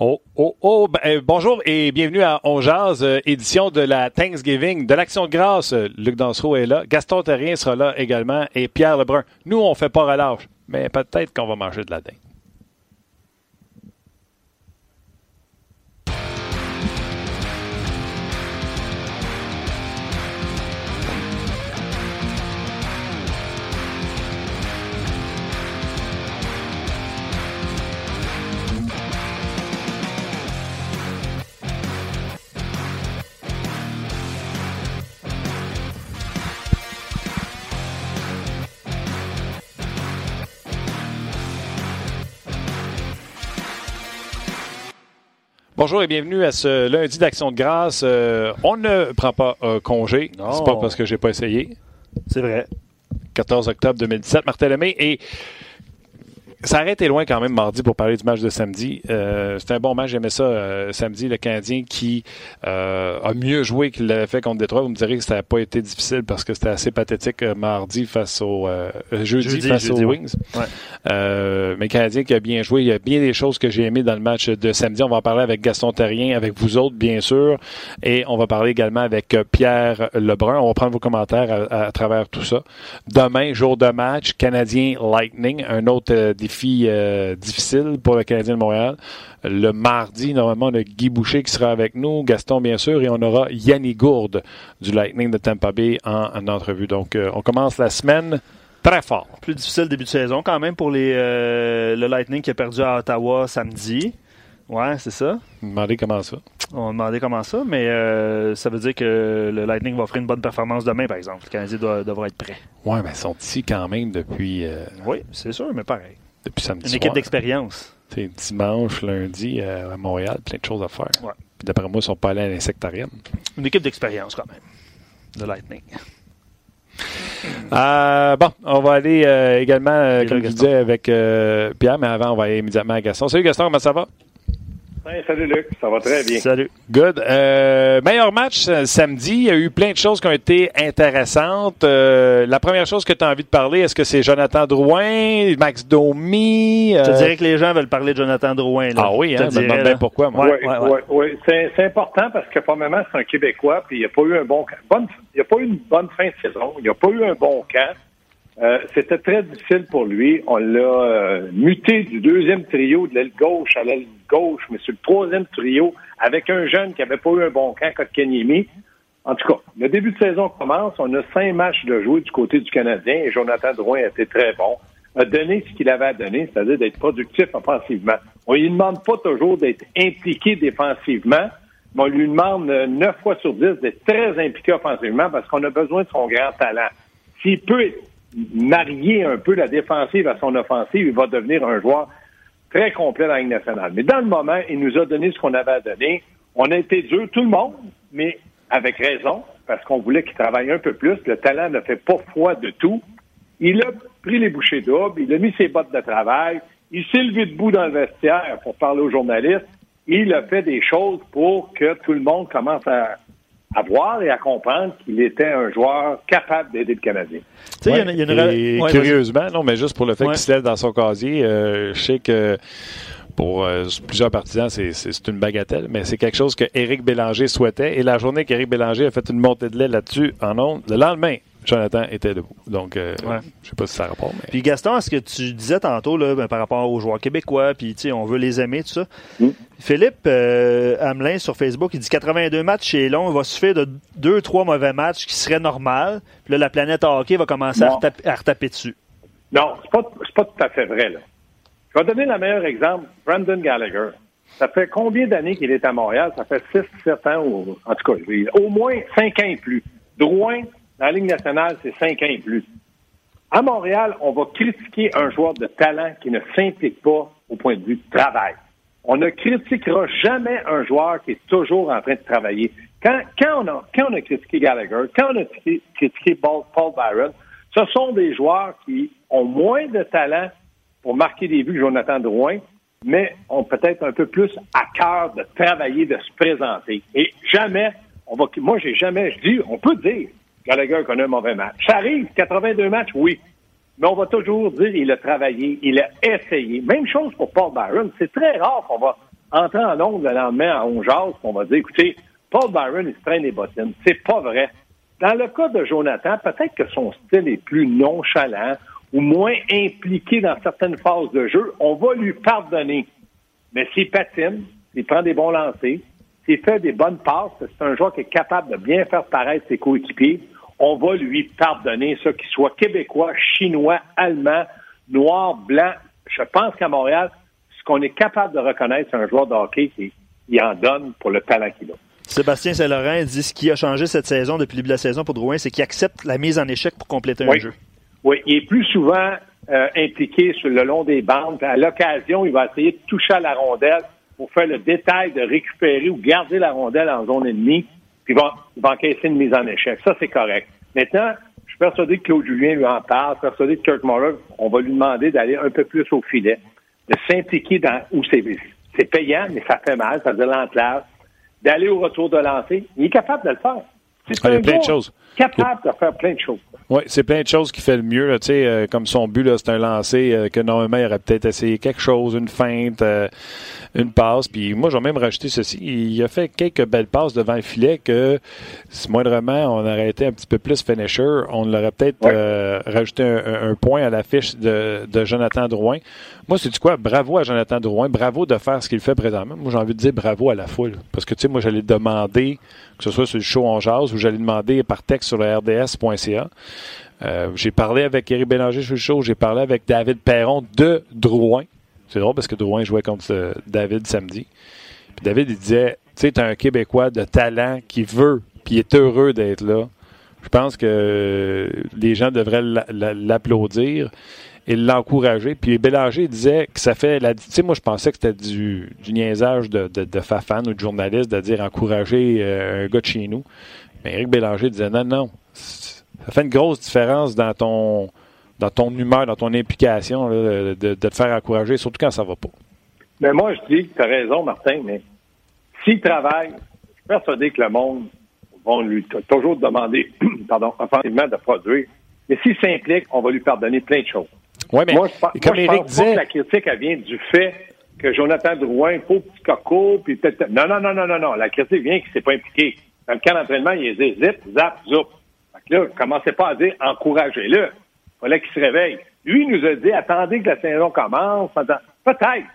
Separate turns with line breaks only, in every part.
Oh, oh, oh, ben, euh, bonjour et bienvenue à On Jazz, euh, édition de la Thanksgiving, de l'Action de grâce. Luc Dansereau est là, Gaston Terrien sera là également et Pierre Lebrun. Nous, on fait pas relâche, mais peut-être qu'on va manger de la dinde. Bonjour et bienvenue à ce lundi d'Action de grâce. Euh, on ne prend pas un congé. C'est pas parce que j'ai pas essayé.
C'est vrai.
14 octobre 2017, Martin Lemay. Et ça a été loin quand même mardi pour parler du match de samedi. Euh, C'était un bon match, j'aimais ça euh, samedi. Le Canadien qui euh, a mieux joué qu'il l'avait fait contre Détroit. Vous me direz que ça n'a pas été difficile parce que c'était assez pathétique euh, mardi face au jeudi, face aux Wings. mais le Canadien qui a bien joué. Il y a bien des choses que j'ai aimées dans le match de samedi. On va en parler avec Gaston Terrien, avec vous autres, bien sûr. Et on va parler également avec Pierre Lebrun. On va prendre vos commentaires à, à travers tout ça. Demain, jour de match, Canadien Lightning, un autre défi euh, difficile pour le Canadien de Montréal. Le mardi, normalement, on a Guy Boucher qui sera avec nous, Gaston bien sûr, et on aura Yannick Gourde du Lightning de Tampa Bay en, entrevue. Donc, euh, on commence la semaine très fort.
Plus difficile début de saison quand même pour les, euh, le Lightning qui a perdu à Ottawa samedi. Ouais, c'est ça.
Demandez comment ça.
On demandait comment ça, mais ça veut dire que le Lightning va offrir une bonne performance demain, par exemple. Le Canadien doit, devra être prêt.
Oui, mais ils sont ici quand même depuis.
Oui, c'est sûr, mais pareil.
Depuis samedi
Une équipe d'expérience.
Dimanche, lundi, euh, à Montréal, plein de choses à faire. Ouais. Puis d'après moi, ils ne sont pas allés à l'insectarium.
Une équipe d'expérience quand même. De Lightning.
Euh, bon, on va aller euh, également, comme je disais, avec Pierre, mais avant, on va aller immédiatement à Gaston. Salut Gaston, comment ça va?
Salut Luc, ça va très bien.
Salut. Good. Euh, meilleur match euh, samedi. Il y a eu plein de choses qui ont été intéressantes. Euh, la première chose que tu as envie de parler, est-ce que c'est Jonathan Drouin, Max Domi?
Je dirais que les gens veulent parler de Jonathan Drouin.
Ah oui, hein, je me demande bien pourquoi.
Oui, ouais, ouais, c'est important parce que probablement c'est un Québécois, puis il n'y a pas eu un bon, bonne, il a pas eu une bonne fin de saison, il n'y a pas eu un bon camp. Euh, c'était très difficile pour lui. On l'a euh, muté du deuxième trio de l'aile gauche à l'aile gauche, mais sur le troisième trio, avec un jeune qui n'avait pas eu un bon camp, Kotkaniemi. En tout cas, le début de saison commence. On a cinq matchs de jouer du côté du Canadien et Jonathan Drouin a été très bon. A donné ce qu'il avait à donner, c'est-à-dire d'être productif offensivement. On lui demande pas toujours d'être impliqué défensivement, mais on lui demande euh, neuf fois sur dix d'être très impliqué offensivement parce qu'on a besoin de son grand talent. S'il peut marier un peu la défensive à son offensive, il va devenir un joueur très complet dans la nationale. Mais dans le moment, il nous a donné ce qu'on avait à donner. On a été dur, tout le monde, mais avec raison, parce qu'on voulait qu'il travaille un peu plus. Le talent ne fait pas foi de tout. Il a pris les bouchées doubles, il a mis ses bottes de travail, il s'est levé debout dans le vestiaire pour parler aux journalistes. Il a fait des choses pour que tout le monde commence à à voir et à comprendre qu'il était un joueur capable d'aider le Canadien.
curieusement, non, mais juste pour le fait qu'il se lève dans son casier, euh, je sais que pour euh, plusieurs partisans, c'est une bagatelle, mais c'est quelque chose que Éric Bélanger souhaitait. Et la journée qu'Éric Bélanger a fait une montée de lait là-dessus en ondes, le lendemain, Jonathan était debout. Donc, euh, je ne sais pas si ça rapporte. Mais...
Puis Gaston, ce que tu disais tantôt là, ben, par rapport aux joueurs québécois, puis on veut les aimer, tout ça. Mm. Philippe euh, Hamelin sur Facebook, il dit 82 matchs chez long, il va suffire de deux, trois mauvais matchs qui seraient normal. Puis là, la planète hockey va commencer à, retaper, dessus.
Non, c'est pas, pas tout à fait vrai. Là. Je vais donner le meilleur exemple. Brandon Gallagher. Ça fait combien d'années qu'il est à Montréal? Ça fait 6, 7 ans, en tout cas, au moins 5 ans et plus. Drouin, dans la Ligue nationale, c'est 5 ans et plus. À Montréal, on va critiquer un joueur de talent qui ne s'implique pas au point de vue du travail. On ne critiquera jamais un joueur qui est toujours en train de travailler. Quand, on, a, quand on a critiqué Gallagher, quand on a critiqué Paul Byron, ce sont des joueurs qui ont moins de talent pour marquer des buts Jonathan Drouin, mais ont peut-être un peu plus à cœur de travailler, de se présenter. Et jamais, on va, moi, j'ai jamais, je dis, on peut dire, Gallagher connaît un mauvais match. Ça arrive, 82 matchs, oui. Mais on va toujours dire il a travaillé, il a essayé. Même chose pour Paul Byron. C'est très rare qu'on va entrer en onde le lendemain à 11 on va dire, écoutez, Paul Byron, il se traîne les bottines. C'est pas vrai. Dans le cas de Jonathan, peut-être que son style est plus nonchalant ou moins impliqué dans certaines phases de jeu. On va lui pardonner. Mais s'il patine, s'il prend des bons lancers, s'il fait des bonnes passes, c'est un joueur qui est capable de bien faire paraître ses coéquipiers, on va lui pardonner ça, qu'il soit québécois, chinois, allemand, noir, blanc. Je pense qu'à Montréal, ce qu'on est capable de reconnaître, c'est un joueur de hockey qui en donne pour le talent qu'il a.
Sébastien Saint-Laurent dit ce qui a changé cette saison depuis le début de la saison pour Drouin, c'est qu'il accepte la mise en échec pour compléter un jeu.
Oui, il est plus souvent euh, impliqué sur le long des bandes. À l'occasion, il va essayer de toucher à la rondelle pour faire le détail de récupérer ou garder la rondelle en zone ennemie, puis il va, il va encaisser une mise en échec. Ça, c'est correct. Maintenant, je suis persuadé que Claude Julien lui en parle, persuadé que Kirk Muller, on va lui demander d'aller un peu plus au filet, de s'impliquer dans où c'est c'est payant, mais ça fait mal, ça veut dire l'enclave, d'aller au retour de lancer. Il est capable de le faire.
C'est ah, plein de choses.
capable de faire plein de choses.
Oui, c'est plein de choses qui fait le mieux. Là, euh, comme son but, c'est un lancer euh, que normalement, il aurait peut-être essayé quelque chose, une feinte, euh, une passe. Puis moi, j'ai même rajouté ceci. Il a fait quelques belles passes devant le filet que, si moindrement, on aurait été un petit peu plus finisher, on aurait peut-être rajouté un, point à la fiche de, de Jonathan Drouin. Moi, c'est du quoi? Bravo à Jonathan Drouin. Bravo de faire ce qu'il fait présentement. Moi, j'ai envie de dire bravo à la foule. Parce que, tu sais, moi, j'allais demander, que ce soit sur le show en jazz ou j'allais demander par texte sur le rds.ca. Euh, j'ai parlé avec Éric Bélanger sur le show, j'ai parlé avec David Perron de Drouin. C'est drôle parce que Drouin jouait contre euh, David samedi. David, disait, tu sais, t'es un Québécois de talent qui veut, puis est heureux d'être là. Je pense que les gens devraient l'applaudir et l'encourager. Puis Bélanger disait que ça fait. Tu sais, moi, je pensais que c'était du, niaisage de, Fafan ou de journaliste de dire encourager euh, un gars de chez nous. Mais Éric Bélanger disait non, non. Ça fait une grosse différence dans ton dans ton humeur, dans ton implication, de, de, te faire encourager, surtout quand ça va pas.
Mais moi, je dis que tu as raison, Martin, mais s'il travaille, je suis persuadé que le monde va lui toujours demander, pardon, offensivement de produire. Mais s'il s'implique, on va lui pardonner plein de choses.
Oui, mais comme Éric disait...
que la critique, elle vient du fait que Jonathan Drouin, faux petit coco, puis peut-être... Non, non, non, non, non, non. La critique vient qu'il ne s'est pas impliqué. Dans le cas d'entraînement, il est zip, zap, zoup. Là, commencez pas à dire encouragez-le. Il fallait qu'il se réveille. Lui, il nous a dit attendez que la saison commence. Peut-être.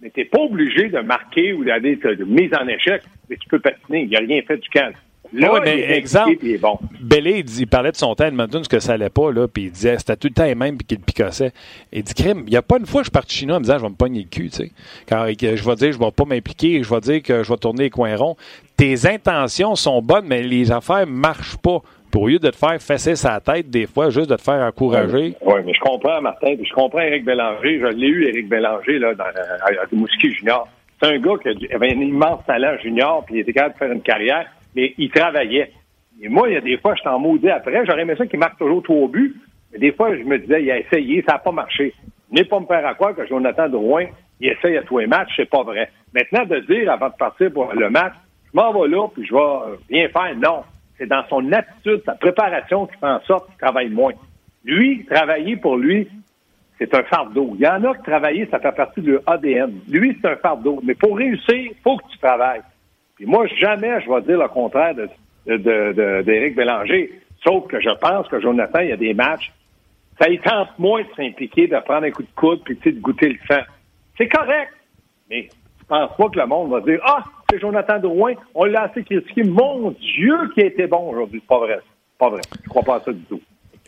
Mais tu n'es pas obligé de marquer ou d'aller de mise en échec, mais tu peux patiner. Il n'a rien fait du calme.
Là, oui, mais exemple, il, bon. il, parlait de son temps Edmonton, ce que ça allait pas, là, puis il disait c'était tout le temps les mêmes, puis qu'il picassait. Il dit, crime, il n'y a pas une fois que je suis parti chez nous en me disant, je vais me pogner le cul, tu sais. Quand je vais dire, je vais pas m'impliquer, je vais dire que je vais tourner les coins ronds. Tes intentions sont bonnes, mais les affaires marchent pas. Pour lieu de te faire fesser sa tête, des fois, juste de te faire encourager.
Oui, mais je comprends, Martin, puis je comprends Éric Bélanger. Je l'ai eu, Éric Bélanger, là, dans, à, Mouski Junior. C'est un gars qui avait un immense talent junior, puis il était capable de faire une carrière mais il travaillait. Et moi, il y a des fois, je t'en maudis après. J'aurais aimé ça qu'il marque toujours trois buts. Mais des fois, je me disais, il a essayé, ça n'a pas marché. N'est pas me faire à croire que Jonathan Drouin, il essaye à tous les matchs, c'est pas vrai. Maintenant, de dire avant de partir pour le match, je m'en vais là, puis je vais bien faire, non. C'est dans son attitude, sa préparation qui fait en sorte qu'il travaille moins. Lui, travailler pour lui, c'est un fardeau. Il y en a qui travailler, ça fait partie de l'ADN. Lui, c'est un fardeau. Mais pour réussir, il faut que tu travailles moi, jamais je vais dire le contraire d'Éric de, de, Bélanger. Sauf que je pense que Jonathan, il y a des matchs, ça y tente moins de s'impliquer, de prendre un coup de coude, puis de goûter le sang. C'est correct. Mais je pense pas que le monde va dire Ah, c'est Jonathan Drouin, on l'a assez critiqué. Mon Dieu, qui a été bon aujourd'hui. Pas vrai. Pas vrai. Je crois pas à ça du tout.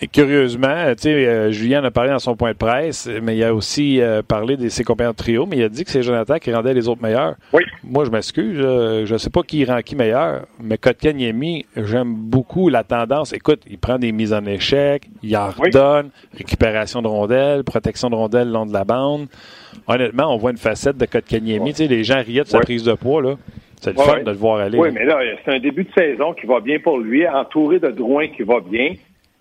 Et curieusement, tu sais, euh, Julien a parlé dans son point de presse, mais il a aussi euh, parlé de ses compagnons de trio, mais il a dit que c'est Jonathan qui rendait les autres meilleurs.
Oui.
Moi, je m'excuse, je ne sais pas qui rend qui meilleur, mais Kotkaniemi, j'aime beaucoup la tendance. Écoute, il prend des mises en échec, il en redonne, récupération de rondelles, protection de rondelles le long de la bande. Honnêtement, on voit une facette de Kotkaniemi. Tu sais, les gens riaient de sa prise de poids, là. C'est le fun de le voir aller.
Oui, mais là, c'est un début de saison qui va bien pour lui, entouré de Drouin qui va bien.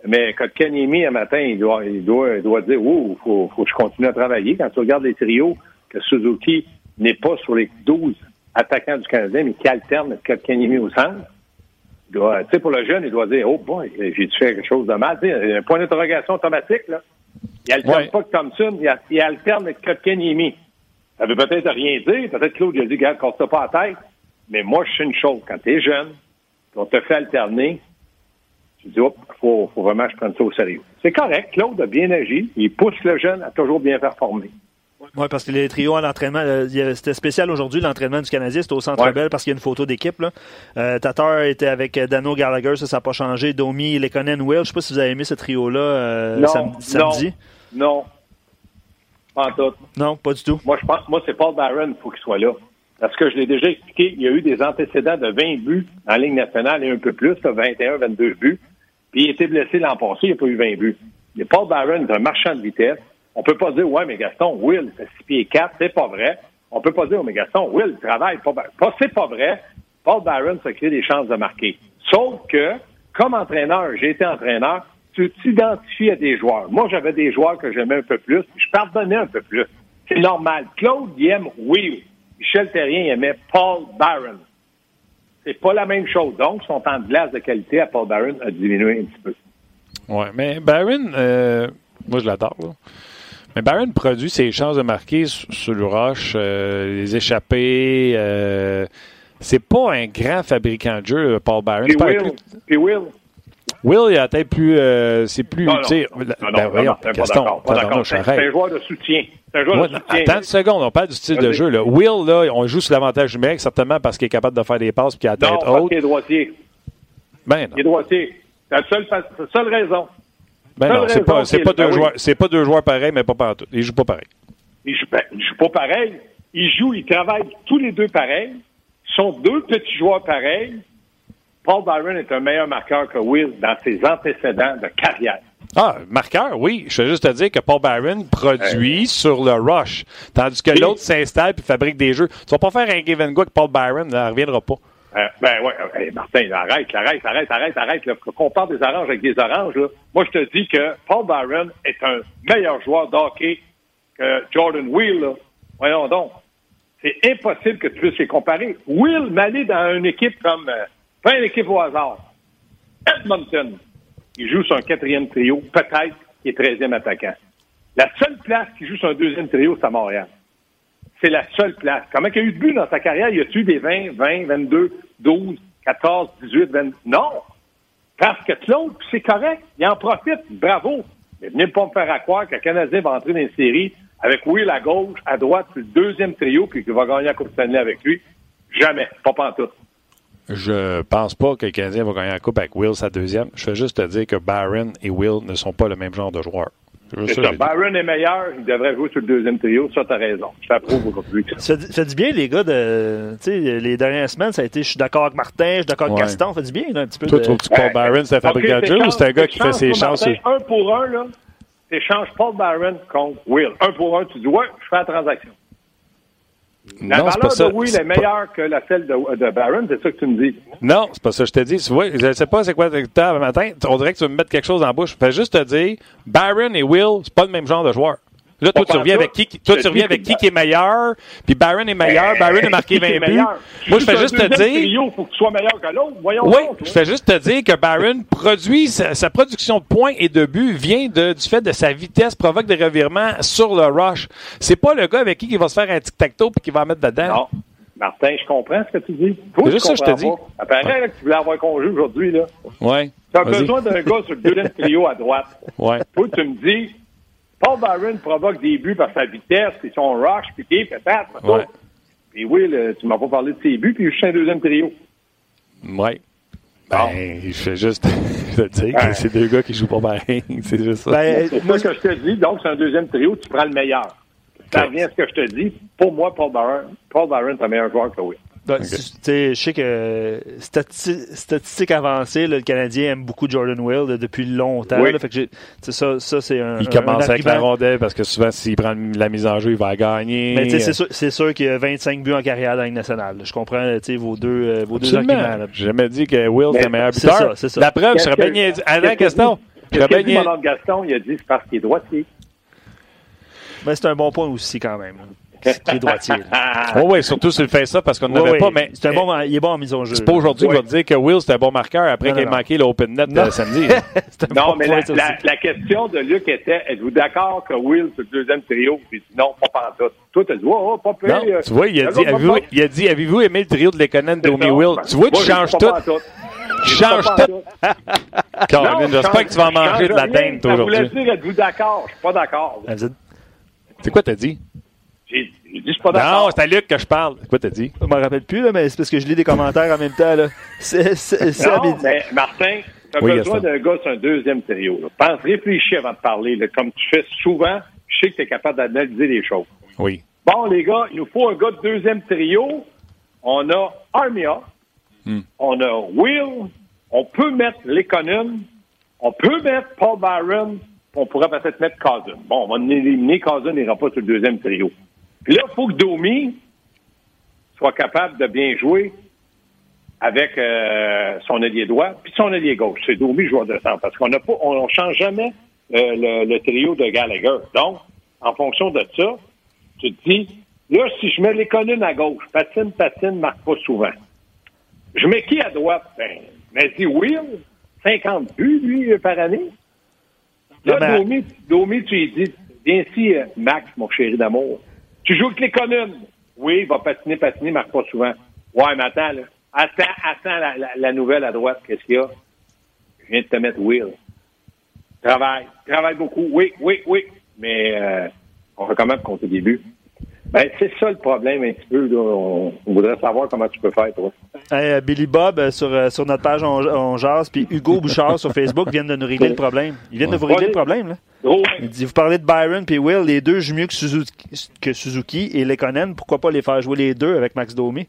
Mais quand Kanyemi, un matin, il doit, il doit, il doit dire, oh, faut, faut que je continue à travailler. Quand tu regardes les trios, que Suzuki n'est pas sur les 12 attaquants du Canadien, mais qui alterne Kanyemi au centre, tu sais, pour le jeune, il doit dire, oh, boy, j'ai-tu fait quelque chose de mal? Tu sais, un point d'interrogation automatique, là. Il alterne pas que Thompson, il, alterne avec Kotkaniemi. Ça veut peut-être rien dire. Peut-être Claude a dit, regarde, casse pas la tête. Mais moi, je sais une chose. Quand tu es jeune, on te fait alterner, tu dis, hop, faut, faut vraiment que je prenne ça au sérieux. C'est correct. Claude a bien agi. Il pousse le jeune à toujours bien performer.
Oui, parce que les trios à l'entraînement, euh, c'était spécial aujourd'hui, l'entraînement du Canadien, c'était au Centre Bell parce qu'il y a une photo d'équipe. Euh, Tatar était avec euh, Dano Gallagher, ça n'a pas changé. Domi, Lekonen, Will, je ne sais pas si vous avez aimé ce trio-là euh, samedi.
Non, pas en tout.
Non, pas du tout.
Moi, je pense, moi, c'est Paul Barron, il faut qu'il soit là. Parce que je l'ai déjà expliqué, il y a eu des antécédents de 20 buts en Ligue nationale et un peu plus, 21, 22 buts. Puis il était blessé l'an passé, il n'a pas eu 20 buts. Mais Paul Barron est un marchand de vitesse. On peut pas dire, ouais, mais Gaston, Will, fait 6 pieds 4, c'est pas vrai. On peut pas dire, oh, mais Gaston, Will, travaille pas, pas c'est pas vrai. Paul Barron se crée des chances de marquer. Sauf que, comme entraîneur, j'ai été entraîneur, tu t'identifies à des joueurs. Moi, j'avais des joueurs que j'aimais un peu plus, je pardonnais un peu plus. C'est normal. Claude, il aime Will. Michel Terrien, il aimait Paul Barron. C'est pas la même chose. Donc, son temps de glace de qualité à Paul Barron a diminué un petit peu.
Oui, mais Barron, euh, moi, je l'adore. Mais Barron produit ses chances de marquer sur le rush, euh, les échappées. Euh, c'est pas un grand fabricant de jeu, Paul Barron.
Puis Will, Puis Will.
Will, il a peut-être plus. Euh, c'est plus.
Non, non, non, ben, voyons, Gaston, c'est un joueur de soutien. C'est un joueur de soutien.
Attends une seconde, on parle du style de jeu. Là. Will, là, on joue sur l'avantage numérique, certainement parce qu'il est capable de faire des passes et qu'il a la tête
non,
haute.
Parce qu'il est droitier.
Ben non.
Il est droitier. C'est la seule, seule raison.
Ben non, c'est pas, c'est pas, deux ben joueurs, c'est pas deux joueurs pareils, mais pas partout. Ils jouent pas pareil.
Ils jouent, ben, ils jouent pas pareil. Ils jouent, ils travaillent tous les deux pareils. Ils sont deux petits joueurs pareils. Paul Byron est un meilleur marqueur que Will dans ses antécédents de carrière.
Ah, marqueur, oui. Je veux juste te dire que Paul Byron produit sur le rush, tandis que l'autre s'installe et fabrique des jeux. Tu vas pas faire un give and go avec Paul Byron, ça ne reviendra pas.
Euh, ben ouais, hey, Martin, arrête, arrête, arrête, arrête, arrête. Là, qu'on parle des oranges avec des oranges, là. moi je te dis que Paul Byron est un meilleur joueur d'hockey que Jordan Will. Là. Voyons donc. C'est impossible que tu puisses les comparer. Will m'aller dans une équipe comme euh, pas une équipe au hasard. Edmonton. Il joue sur un quatrième trio, peut-être, qui est treizième attaquant. La seule place qui joue sur un deuxième trio, c'est à Montréal. C'est la seule place. Comment il a eu de but dans sa carrière? Il a eu des 20, 20, 22, 12, 14, 18, 20? Non! Parce que Claude, c'est correct. Il en profite. Bravo. Mais venez pas me faire croire qu'un Canadien va entrer dans une série avec Will à gauche, à droite, sur le deuxième trio, puis qu'il va gagner la Coupe Stanley avec lui. Jamais. Pas pantoute.
Je pense pas que le Canadien va gagner la Coupe avec Will sa deuxième. Je veux juste te dire que Byron et Will ne sont pas le même genre de joueurs.
Ça. Byron est meilleur, il devrait jouer sur le deuxième trio. Ça, t'as raison. Je t'approuve aujourd'hui.
Ça, fait du bien, les gars, de, les dernières semaines, ça a été je suis d'accord avec Martin, je suis d'accord avec Gaston. Ça fait du bien, là, un petit peu.
Toi,
de...
trouves-tu que Paul Byron, c'est un fabricant de jeu ou c'est un gars qui fait ses chances?
Un pour un, là, t'échanges Paul Byron contre Will. Un pour un, tu dis, ouais, je fais la transaction. La
non,
valeur
pas ça.
de Will est, meilleure pas... que la celle de, de Barron, c'est ça que tu me dis?
Non, c'est pas ça que je te dis. Tu vois, je ne sais pas c'est quoi le temps matin. On dirait que tu vas me mettre quelque chose dans la bouche. Fais juste te dire, Barron et Will, c'est pas le même genre de joueur. Là, toi, tu reviens avec qui, toi, tu reviens avec qui qui est meilleur, puis Barron est meilleur, Barron a marqué 20 buts. Moi, je fais juste te dire.
Faut que tu sois meilleur que l'autre. Voyons
oui, je fais juste te dire que Barron produit, sa, production de points et de buts vient de, du fait de sa vitesse, provoque des revirements sur le rush. C'est pas le gars avec qui il va se faire un tic-tac-toe puis qui va en mettre dedans.
Non. Martin, je comprends ce que tu dis. C'est
juste ça que je te dis.
Apparaît ouais. que tu voulais avoir congé aujourd'hui, là.
Oui.
Tu as besoin d'un gars sur le deuxième trio à droite.
Oui.
Toi, tu me dis, Paul Byron provoque des buts par sa vitesse, puis son rush, puis qui, peut-être.
Ouais.
Puis oui, le, tu m'as pas parlé de ses buts, puis je suis un deuxième trio.
Oui. Ben, je fais juste te dire que c'est deux gars qui jouent pas pareil. c'est juste ça.
Ben, c'est ça que je te dis. Donc, c'est un deuxième trio, tu prends le meilleur. Ça revient à ce que je te dis. Pour moi, Paul Byron, Paul Byron est un meilleur joueur que Will.
Ben, okay. Je sais que statistique, statistique avancée, là, le Canadien aime beaucoup Jordan Will là, depuis longtemps.
Oui.
Là, fait que ça, ça c'est un.
Il commence
un
avec la rondelle parce que souvent, s'il prend la mise en jeu, il va gagner.
Mais c'est sûr, sûr qu'il y a 25 buts en carrière dans la Ligue nationale. Je comprends vos deux, vos deux arguments.
J'ai jamais dit que Will le meilleur buteur.
Ça, c'est ça.
La preuve, je serais bien niaisé. Alain Gaston.
Je serais bien Gaston, il a dit c'est parce qu'il est droitier.
Mais c'est un bon point aussi, quand même. Qui est droitier.
oui, oui, surtout s'il fait ça parce qu'on n'avait
Oui,
pas.
oui.
Mais
C'est un bon, il est bon en mise en jeu.
c'est pas aujourd'hui qu'on va te dire que Will, c'est un bon marqueur après qu'il ait manqué l'open net
Non.
de samedi.
Non,
bon
mais
point,
la, question de Luc était êtes-vous d'accord que Will, c'est le deuxième trio Puis non, pas pantoute? Toi, t'as dit oh, pas.
Non,
euh,
tu vois, il a
le
dit, avez-vous,
pas-
il a dit, avez-vous aimé le trio de Lekonen, Domi. Will? Tu vois, tu
moi,
changes
pas
tout. Tu
pantoute.
tout. Caroline, j'espère
change-
que tu vas en manger de la
change
dinde, toi,
Ça voulait
aujourd'hui.
dire êtes-vous d'accord? Je suis pas d'accord.
C'est quoi t'as dit?
J'ai j'ai dit je suis pas d'accord.
Non, c'est à Luc que je parle. Quoi t'as dit?
Je m'en rappelle plus, là, mais c'est parce que je lis des commentaires en même temps. Là. C'est, c'est, c'est-
Non, mais Martin, tu as
Oui,
besoin
Gaston.
d'un gars sur un deuxième trio. là. Pense, réfléchis avant de parler. là. Comme tu fais souvent, je sais que tu es capable d'analyser les choses.
Oui.
Bon, les gars, il nous faut un gars de deuxième trio. On a Armia.
Hmm.
On a Will. On peut mettre Lekonen. On peut mettre Paul Byron. On pourrait peut-être mettre Cousin. Bon, on va éliminer Cousin, il n'ira pas sur le deuxième trio. Puis là, il faut que Domi soit capable de bien jouer avec euh, son allié droit puis son allié gauche. C'est Domi joueur de centre parce qu'on n'a pas, on, on change jamais euh, le, le trio de Gallagher. Donc, en fonction de ça, tu te dis, là, si je mets les colonnes à gauche, patine, patine, marque pas souvent. Je mets qui à droite? Ben, mais dis Will, 50 buts, lui, par année. Là,
mais-
Domi, Domi, tu lui dis, viens ici, euh, Max, mon chéri d'amour. Tu joues avec les colonnes. Oui, il va patiner, patiner, marque pas souvent. Ouais, mais attends, là. Attends, attends la, la- la nouvelle à droite, qu'est-ce qu'il y a? Je viens de te mettre Will. Travaille, travaille beaucoup. Oui, oui, oui. Mais euh, on recommence contre des buts. Ben, c'est ça le problème un petit peu. Là. On, on voudrait savoir comment tu peux faire, toi.
Hey, euh, Billy Bob euh, sur, euh, sur notre page on, on jase, puis Hugo Bouchard sur Facebook viennent de nous régler le problème. Ils viennent de vous régler le problème. Là.
Gros,
Il dit, vous parlez de Byron puis Will, les deux jouent mieux que Suzuki, que Suzuki et Lekonen. Pourquoi pas les faire jouer les deux avec Max Domi?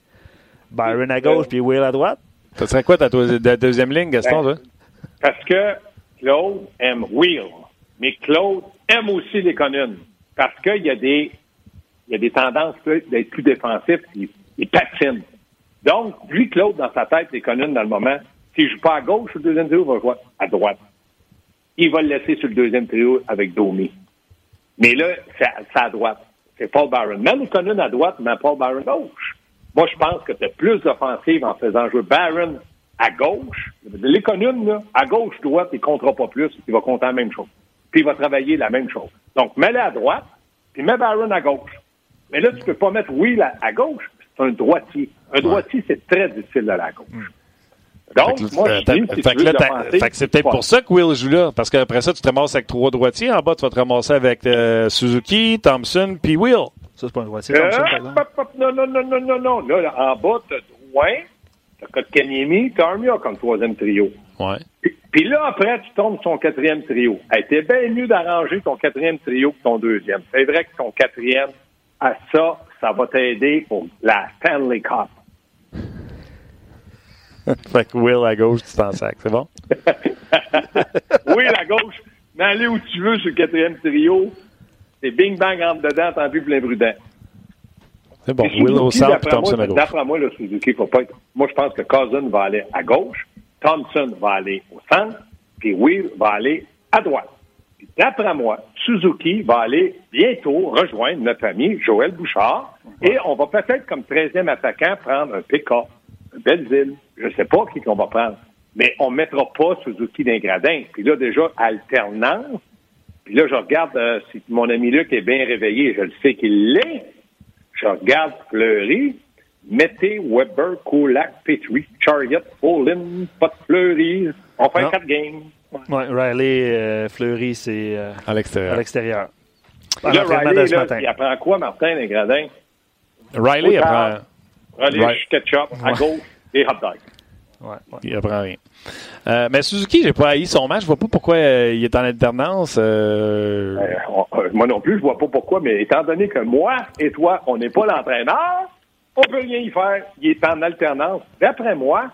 Byron à gauche puis Will à droite.
Ça serait quoi ta, deuxième ligne, Gaston?
Ben,
toi?
parce que Claude aime Will. Mais Claude aime aussi les colonnes. Parce qu'il y a des il y a des tendances d'être plus défensif. Il, il patine. Donc, lui, Claude, dans sa tête, les colonnes, dans le moment, s'il ne joue pas à gauche le deuxième il va jouer à droite. Il va le laisser sur le deuxième trio avec Domi. Mais là, c'est à, droite. C'est Paul Byron. Colonnes à droite, mais Paul Byron à gauche. Moi, je pense que tu as plus d'offensive en faisant jouer Byron à gauche. Colonnes, là, à gauche-droite, il ne comptera pas plus. Il va compter la même chose. Puis il va travailler la même chose. Donc, mets-le à droite, puis mets Byron à gauche. Mais là, tu ne peux pas mettre Will à, à gauche. C'est un droitier. Un droitier, c'est très difficile à gauche. Donc,
Fait que,
moi,
euh,
je dis,
t'as-
si
fait
tu
que
veux
là,
de
t'as-
l'offensive,
fait que c'est peut-être pour ça que Will joue là. Parce qu'après ça, tu te ramasses avec trois droitiers. En bas, tu vas te ramasser avec euh, Suzuki, Thompson, puis Will.
Ça, c'est pas un droitier.
Euh,
Thompson, par exemple.
hop, hop, non, non, non, non, non, non. Là, là, en bas, t'as Drouin, t'as Kotkaniemi, t'as Armia comme troisième trio.
Ouais.
Puis, puis là, après, tu tombes sur ton quatrième trio. Hey, t'es bien mieux d'arranger ton quatrième trio que ton deuxième. C'est vrai que ton quatrième, à ça, ça va t'aider pour la Stanley Cup.
fait que Will à gauche, tu t'en sacs. C'est bon?
oui, la gauche, mais aller où tu veux sur le quatrième trio, c'est bing bang entre dedans, tant pis plein prudent.
C'est bon. Will au centre, puis Thompson
moi,
à gauche.
D'après moi, le Suzuki, faut pas être. Moi, je pense que Cousin va aller à gauche, Thompson va aller au centre, puis Will va aller à droite. D'après moi, Suzuki va aller bientôt rejoindre notre ami Joël Bouchard, et on va peut-être, comme 13e attaquant, prendre un PK, Belleville. Je ne sais pas qui qu'on va prendre. Mais on ne mettra pas Suzuki d'un gradin. Puis là, déjà, alternance. Puis là, je regarde euh, si mon ami Luc est bien réveillé. Je le sais qu'il l'est. Je regarde Fleury, Mété, Weber, Kulak, Petrie, Chariot, Olin, pas de Fleury. On fait
Non.
quatre games.
Ouais, Riley, euh, Fleury, c'est euh,
À l'extérieur.
Là, Riley, là, il apprend quoi, Martin, les gradins?
Riley, apprend, Right.
ketchup, à
Ouais.
gauche et hot dog.
Ouais, ouais.
il apprend rien. Euh, mais Suzuki, j'ai pas haï son match. Je vois pas pourquoi euh, il est en alternance. euh,
moi non plus, je vois pas pourquoi, mais étant donné que moi et toi, on n'est pas l'entraîneur, on peut rien y faire. Il est en alternance. D'après moi,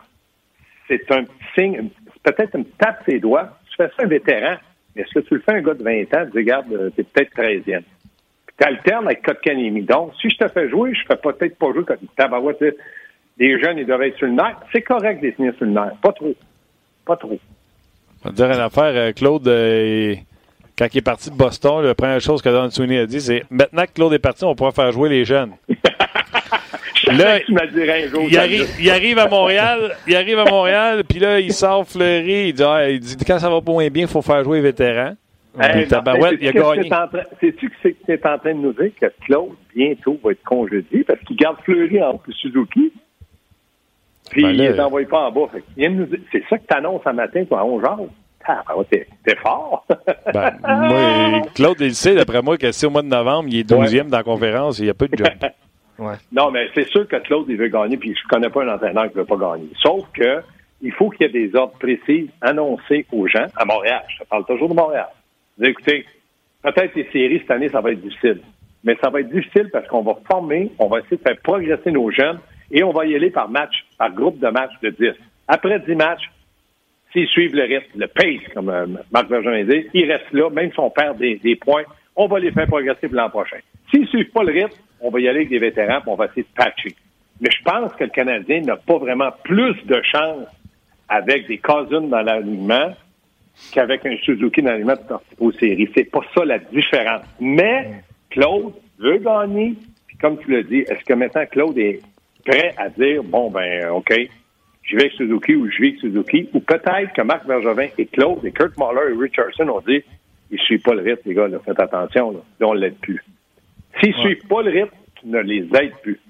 c'est un petit signe, c'est peut-être une tape ses doigts. Tu fais ça un vétéran, mais est-ce que tu le fais un gars de 20 ans, tu dis, regarde, euh, t'es peut-être 13e. Puis tu alternes avec Kotkanemi. Donc, si je te fais jouer, je ne fais peut-être pas jouer sais, Les jeunes, ils doivent être sur le nerf. C'est correct de les tenir sur le nerf. Pas trop. Pas trop.
On va te dire une affaire, euh, Claude. euh, quand il est parti de Boston, la première chose que Don Sweeney a dit, c'est maintenant que Claude est parti, on pourra faire jouer les jeunes.
là, tu un jour,
il, arrive, il, arrive, à Montréal, il arrive à Montréal, puis là, il sort fleurir, il dit, ah, il dit quand ça va pas moins bien, il faut faire jouer les vétérans.
Hey, il a gagné. Sais-tu que tu es en train de nous dire que Claude, bientôt, va être congédié parce qu'il garde Fleury en Suzuki? Puis ben il les envoie pas en bas. C'est ça que tu annonces un matin, toi, à 11 heures. Ah, t'es, fort.
ben, moi, Claude, il sait, d'après moi, que si au mois de novembre, il est 12e dans la conférence, il n'y a pas de job.
ouais. Non, mais c'est sûr que Claude, il veut gagner, puis je connais pas un entraîneur qui ne veut pas gagner. Sauf que il faut qu'il y ait des ordres précis annoncés aux gens à Montréal. Je parle toujours de Montréal. Écoutez, peut-être les séries cette année, ça va être difficile. Mais ça va être difficile parce qu'on va former, on va essayer de faire progresser nos jeunes et on va y aller par match, par groupe de matchs de 10. Après 10 matchs, s'ils suivent le rythme, le pace, comme euh, Marc Bergeron dit, ils restent là, même si on perd des, points, on va les faire progresser pour l'an prochain. S'ils ne suivent pas le rythme, on va y aller avec des vétérans, et on va essayer de patcher. Mais je pense que le Canadien n'a pas vraiment plus de chance avec des Cousins dans l'alignement qu'avec un Suzuki dans de participer aux séries. C'est pas ça la différence. Mais Claude veut gagner, puis comme tu l'as dit, est-ce que maintenant Claude est prêt à dire, bon, ben, OK, je vais avec Suzuki ou je vais avec Suzuki, ou peut-être que Marc Bergevin et Claude et Kurt Mahler et Richardson ont dit, ils ne suivent pas le rythme, les gars, faites attention, là, on ne l'aide plus. S'ils ne suivent pas le rythme, ne les aide plus.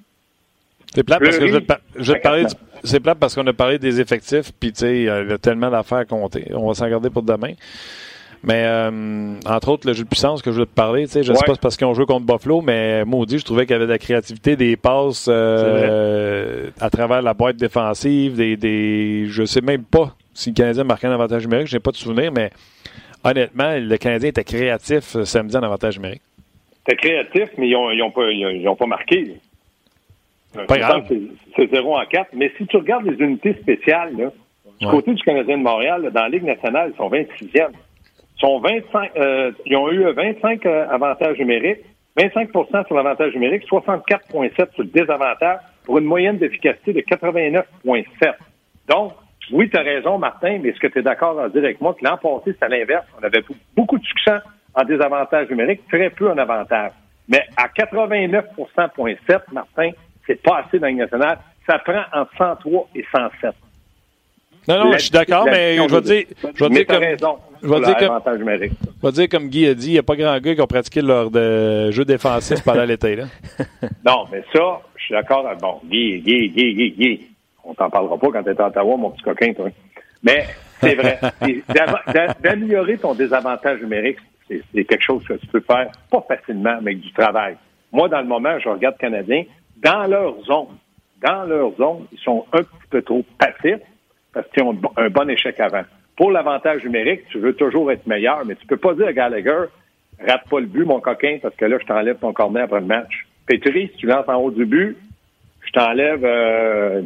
C'est plat parce que je vais te, parler c'est plat parce qu'on a parlé des effectifs, puis tu sais, il y a tellement d'affaires à compter. On va s'en garder pour demain. Mais euh, entre autres, le jeu de puissance que je veux te parler, tu sais, je ne sais pas si parce qu'ils ont joué contre Buffalo, mais maudit, je trouvais qu'il y avait de la créativité, des passes euh, à travers la boîte défensive, des, des je sais même pas si le Canadien marquait un avantage numérique, je n'ai pas de souvenir, mais honnêtement, le Canadien était créatif euh, samedi en avantage numérique.
C'était créatif, mais ils n'ont pas, ils ont pas marqué.
Pas grave.
C'est 0 en 4. Mais si tu regardes les unités spéciales, là, du côté du Canadien de Montréal, dans la Ligue nationale, ils sont 26e sont 25, euh, ils ont eu 25 euh, avantages numériques, 25% sur l'avantage numérique, 64,7 sur le désavantage, pour une moyenne d'efficacité de 89,7. Donc, oui, tu as raison, Martin, mais est-ce que tu es d'accord à dire avec moi que l'an passé, c'est à l'inverse? On avait beaucoup de succès en désavantage numérique, très peu en avantage. Mais à 89,7, Martin, c'est pas assez dans le national. Ça prend entre 103 et 107.
Non, non, je suis d'accord, mais je vais dire, je vais dire comme,
raison,
je vais dire comme, je vais dire comme Guy a dit, il n'y a pas grand gars qui ont pratiqué leur de jeu défensif pendant l'été, là.
non, mais ça, je suis d'accord. Bon, Guy, Guy, Guy, Guy, Guy. On t'en parlera pas quand tu es à Ottawa, mon petit coquin, toi. Mais c'est vrai. D'améliorer ton désavantage numérique, c'est quelque chose que tu peux faire pas facilement, mais avec du travail. Moi, dans le moment, je regarde Canadiens, dans leur zone, dans leur zone, ils sont un petit peu trop passifs parce qu'ils ont un bon échec avant. Pour l'avantage numérique, tu veux toujours être meilleur, mais tu peux pas dire à Gallagher, rate pas le but, mon coquin, parce que là, je t'enlève ton cornet après le match. Petri, si tu lances en haut du but, je t'enlève, euh,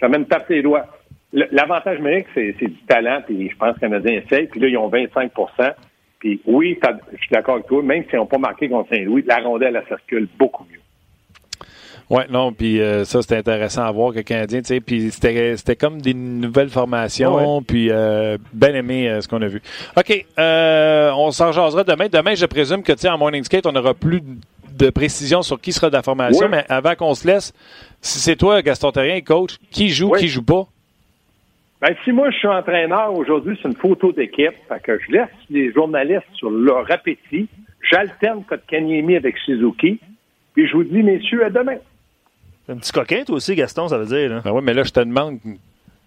je même tape tes doigts. L'avantage numérique, c'est du talent, puis je pense que les Canadiens essayent, puis là, ils ont 25% Puis oui, je suis d'accord avec toi, même s'ils n'ont pas marqué contre Saint-Louis, la rondelle, elle circule beaucoup mieux.
Oui, non, puis euh, ça, c'était intéressant à voir que le Canadien, tu sais, puis c'était comme des nouvelles formations, puis euh, bien aimé euh, ce qu'on a vu. OK, on s'en jasera demain. Demain, je présume que, tu sais, en Morning Skate, on n'aura plus de précision sur qui sera de la formation, mais avant qu'on se laisse, si c'est toi, Gaston Terrien, coach, qui joue, qui joue pas?
Ben, si moi je suis entraîneur aujourd'hui, c'est une photo d'équipe. Fait que je laisse les journalistes sur leur appétit. J'alterne Kotkaniemi avec Suzuki. Puis je vous dis, messieurs, à demain.
Un petit coquin, toi aussi, Gaston, ça veut dire. Là.
Ben oui, mais là, je te demande.